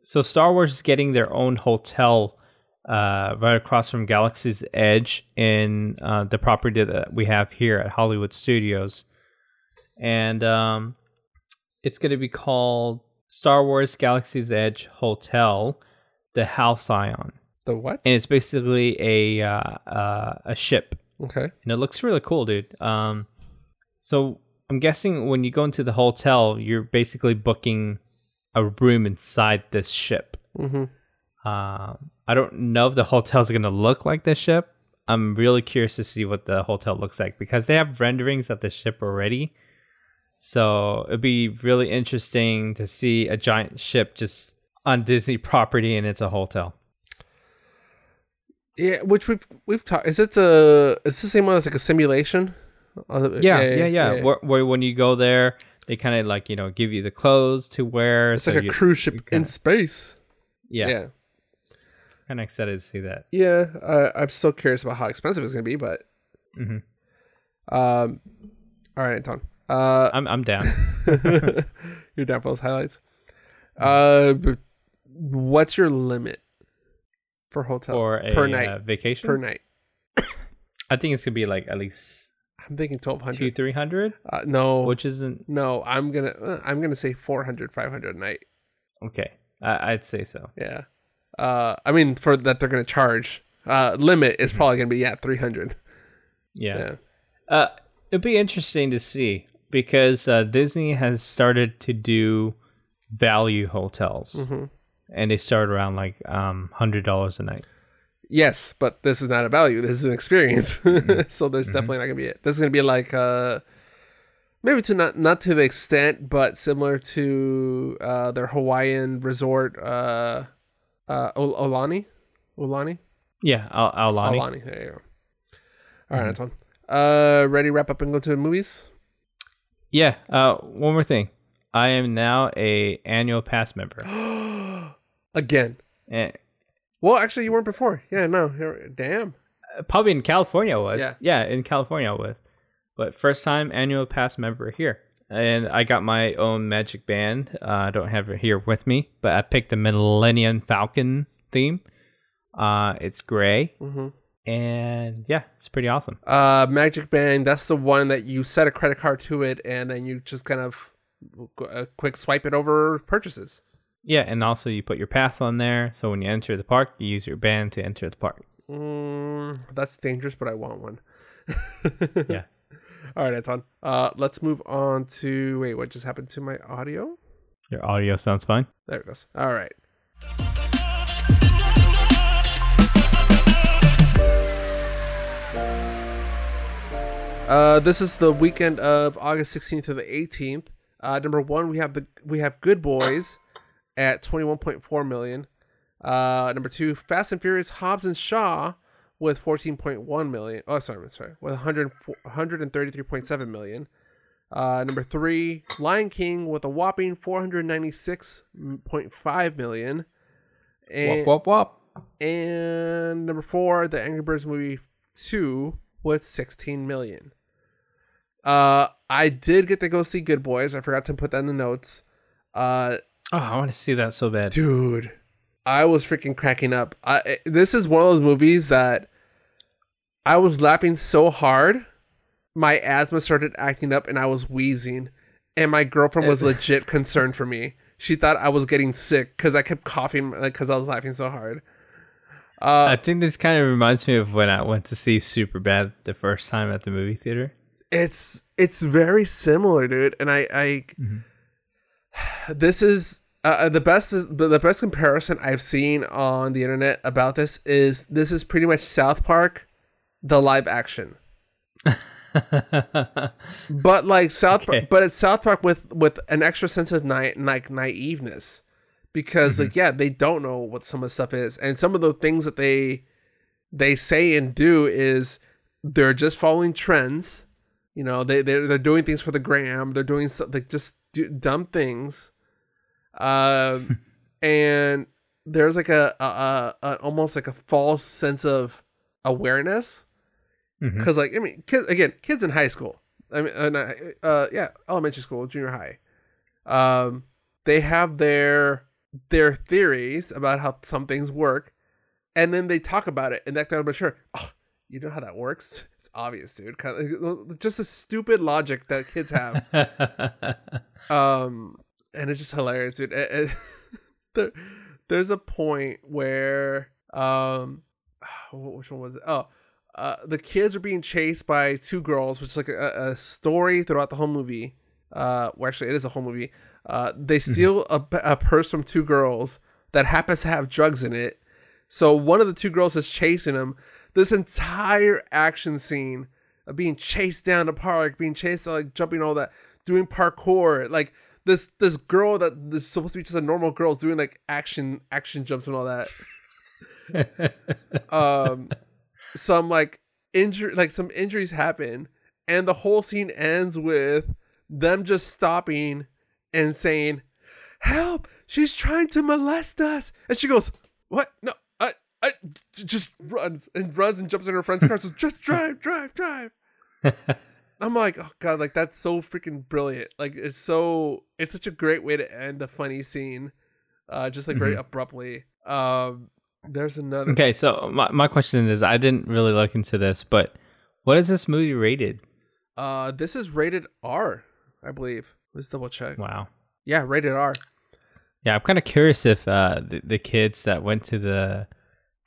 so Star Wars is getting their own hotel uh, right across from Galaxy's Edge in uh, the property that we have here at Hollywood Studios, and um, it's going to be called Star Wars Galaxy's Edge Hotel, the Halcyon, The what? and it's basically a uh, uh, a ship Okay. and it looks really cool, dude. Um, so I'm guessing when you go into the hotel, you're basically booking a room inside this ship. Mm-hmm. Um, I don't know if the hotel's gonna look like this ship. I'm really curious to see what the hotel looks like because they have renderings of the ship already. So it'd be really interesting to see a giant ship just on Disney property and it's a hotel. Yeah, which we've we've talked. Is it the? Is the same one as like a simulation? Yeah, yeah, yeah. Where, where when you go there, they kind of like you know give you the clothes to wear. It's like a cruise ship in space. Yeah, Yeah, kind of excited to see that. yeah. Uh, I'm still curious about how expensive it's gonna be, but hmm um, all right, Anton. Uh, I'm I'm down. (laughs) you're down for those highlights. Uh, what's your limit for hotel for a per night? uh, vacation. per night. (coughs) I think it's gonna be like at least I'm thinking twelve two hundred. three hundred, Uh, no, which isn't no. I'm gonna uh, I'm gonna say 400, 500 a night. okay. I, I'd say so. Yeah. Uh, I mean, for that they're gonna charge. Uh, limit is probably gonna be yeah three hundred. Yeah. Yeah. Uh, it'd be interesting to see because uh, Disney has started to do value hotels, hmm and they start around like um hundred dollars a night. Yes, but this is not a value. This is an experience. (laughs) Mm-hmm. so there's definitely not gonna be it. This is gonna be like uh, maybe to not not to the extent, but similar to uh, their Hawaiian resort, uh, uh, Aulani, Aulani, Yeah, Al-. Aulani. There you go. All right, Anton. Uh, ready? Wrap up and go to the movies. Yeah. Uh, one more thing. I am now a annual pass member. (gasps) Again. Eh, Well, actually, you weren't before. Yeah, no. Here- Damn. probably in California I was. Yeah. Yeah, in California I was. But first time annual pass member here. And I got my own magic band. Uh, I don't have it here with me, but I picked the Millennium Falcon theme. Uh, it's gray. hmm And yeah, it's pretty awesome. Uh, Magic Band. That's the one that you set a credit card to it, and then you just kind of a quick swipe it over purchases. Yeah, and also you put your pass on there. So when you enter the park, you use your band to enter the park. Mm, that's dangerous, but I want one. (laughs) Yeah. All right, Anton. Uh, let's move on to wait. What just happened to my audio? Your audio sounds fine. There it goes. All right. Uh, this is the weekend of August 16th to the 18th. Uh, number one, we have the we have Good Boys. at 21.4 million. Uh, number two, Fast and Furious Hobbs and Shaw with 14.1 million. Oh, sorry, sorry, with 100, 133.7 million. Uh, number three, Lion King with a whopping 496.5 million. And, wop, wop, wop. and number four, the Angry Birds movie 2 with 16 million. Uh, I did get to go see Good Boys. I forgot to put that in the notes. Uh, Oh, I want to see that so bad. dude, I was freaking cracking up. I this is one of those movies that I was laughing so hard, my asthma started acting up, and I was wheezing. And my girlfriend was legit concerned for me. She thought I was getting sick because I kept coughing because I was laughing so hard. Uh, I think this kind of reminds me of when I went to see Superbad the first time at the movie theater. it's it's very similar, dude. And I I (sighs) this is uh, the best the, the best comparison I've seen on the internet about this is this is pretty much South Park, the live action, (laughs) but like South Okay. Park, but it's South Park with with an extra sense of na- like naiveness, because like yeah they don't know what some of the stuff is, and some of the things that they they say and do is they're just following trends. You know, they they're, they're doing things for the gram. They're doing so, like just do, dumb things. Um, (laughs) and there's like a, a, a, almost like a false sense of awareness because like I mean, kids again, kids in high school. I mean, uh, uh, yeah, elementary school, junior high. Um, they have their their theories about how some things work, and then they talk about it and act out mature. Oh, you know how that works? It's obvious, dude. Kind of, just a stupid logic that kids have. (laughs) um, and it's just hilarious, dude. It- it- (laughs) there, there's a point where um, (sighs) which one was it? Oh, uh, the kids are being chased by two girls, which is like a, a story throughout the whole movie. Uh, well, actually, it is a whole movie. Uh, they steal a, a purse from two girls that happens to have drugs in it. So one of the two girls is chasing them. This entire action scene of being chased down the park, being chased, like jumping all that, doing parkour, like this this girl that is supposed to be just a normal girl is doing like action action jumps and all that. (laughs) um some like injury like some injuries happen and the whole scene ends with them just stopping and saying help! She's trying to molest us. And she goes what? No I, I just runs and runs and jumps in her friend's car And says just drive drive drive. (laughs) I'm like oh god like that's so freaking brilliant. Like it's so it's such a great way to end a funny scene uh just like very abruptly. Um there's another okay, so my, my question is I didn't really look into this, but what is this movie rated? Uh, this is rated R, I believe. Let's double check. Wow. Yeah, rated R. Yeah, I'm kind of curious if uh, the, the kids that went to the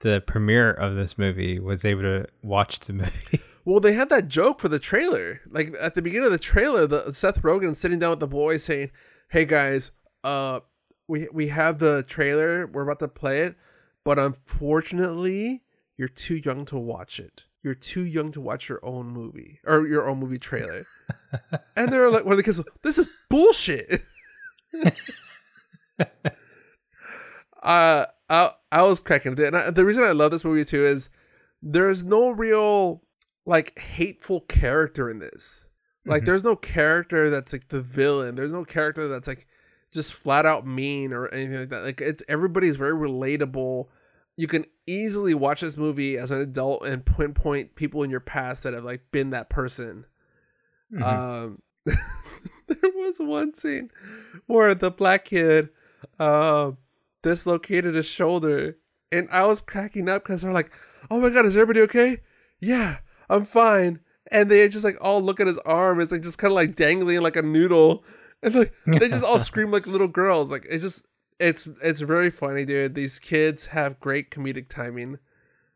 the premiere of this movie was able to watch the (laughs) movie. Well, they had that joke for the trailer. Like at the beginning of the trailer, the Seth Rogen sitting down with the boys saying, "Hey guys, uh, we we have the trailer. We're about to play it, but unfortunately, you're too young to watch it. You're too young to watch your own movie or your own movie trailer." (laughs) and they're like, "One of the kids, this is bullshit." (laughs) uh, I I was cracking and I, the reason I love this movie too is there's no real like hateful character in this. Like Mhm. there's no character that's like the villain. There's no character that's like just flat out mean or anything like that. Like it's everybody's very relatable. You can easily watch this movie as an adult and pinpoint people in your past that have like been that person. Mhm. Um, (laughs) there was one scene where the black kid um dislocated his shoulder, and I was cracking up because they're like, "Oh my god, is everybody okay? Yeah, I'm fine." And they just like all look at his arm. It's like just kind of like dangling like a noodle, and like they just all (laughs) scream like little girls. Like it's just it's it's very funny, dude. These kids have great comedic timing.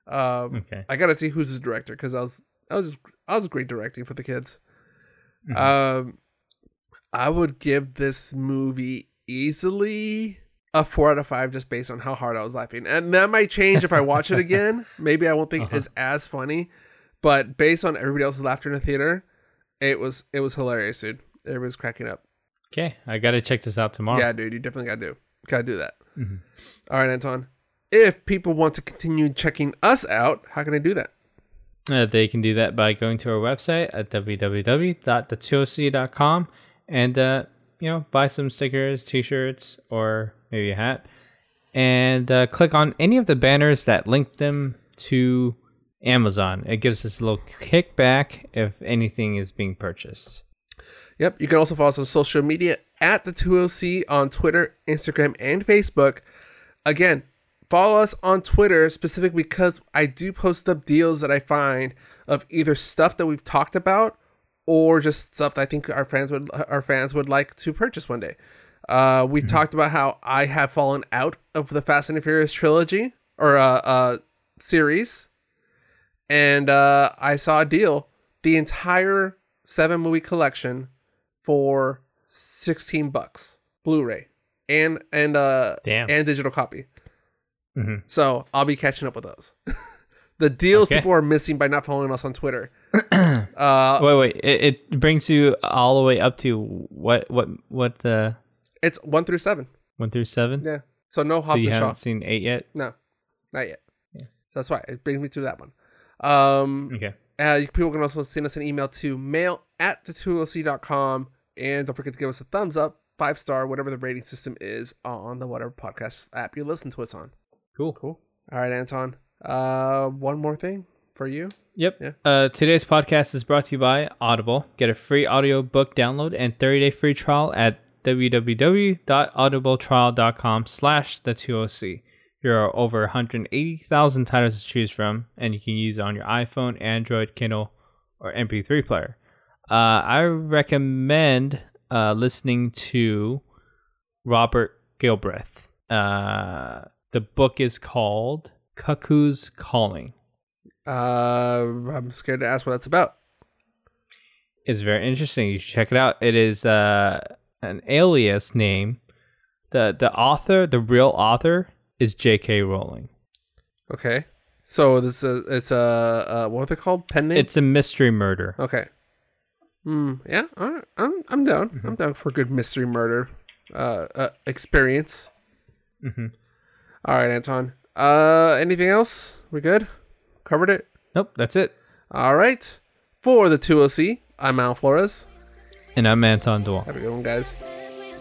Um, okay. I gotta see who's the director because I was I was I was great directing for the kids. Mhm. Um, I would give this movie easily a four out of five just based on how hard I was laughing, and that might change if I watch it (laughs) again. Maybe I won't think Uh-huh. it's as funny, but based on everybody else's laughter in the theater, it was it was hilarious, dude. Everybody's cracking up. Okay, I gotta check this out tomorrow. Yeah, dude, you definitely gotta do. Gotta do that. All right, Anton. If people want to continue checking us out, how can I do that? Uh, they can do that by going to our website at www.the2oc.com and uh, you know buy some stickers, t-shirts, or maybe a hat, and uh, click on any of the banners that link them to Amazon. It gives us a little kickback if anything is being purchased. Yep. You can also follow us on social media at the 2OC on Twitter, Instagram, and Facebook. Again, follow us on Twitter specifically because I do post up deals that I find of either stuff that we've talked about or just stuff that I think our fans would our fans would like to purchase one day. Uh, we've talked about how I have fallen out of the Fast and Furious trilogy or uh, uh, series, and uh, I saw a deal the entire seven movie collection for sixteen bucks Blu-ray and and uh Damn. and digital copy. Mhm. So I'll be catching up with those. (laughs) the deals Okay. people are missing by not following us on Twitter. (clears throat) uh, Wait, wait. It, it brings you all the way up to what? What? What? The it's one through seven. one through seven. Yeah. So no so Hobbs you and haven't seen eight yet. No, not yet. yeah. That's why it brings me to that one. Um, Okay. uh, people can also send us an email to mail at the2oc.com. And don't forget to give us a thumbs up, five star, whatever the rating system is on the whatever podcast app you listen to us on. Cool. Cool. All right, Anton. Uh, one more thing for you. Yep. Yeah. Uh, today's podcast is brought to you by Audible. Get a free audiobook download and 30-day free trial at www.audibletrial.com slash the 2OC. There are over 180,000 titles to choose from, and you can use it on your iPhone, Android, Kindle, or MP3 player. Uh, I recommend uh, listening to Robert Galbraith. Uh, the book is called Cuckoo's Calling. Uh, I'm scared to ask what that's about. It's very interesting. You should check it out. It is uh, an alias name. the The author, the real author, is J.K. Rowling. Okay. So this is it's a uh, what are they called? Pen name. It's a mystery murder. Okay. Hmm. Yeah. All right. I'm I'm down. Mm-hmm. I'm down for a good mystery murder uh, uh experience. hmm All right, Anton. Uh, anything else? We good? Covered it. Nope, that's it. All right. For the 2OC, I'm Al Flores. And I'm Anton Dual. Have a good one, guys.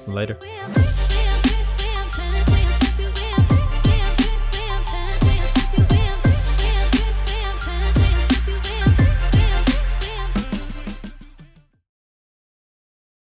Later. We'll be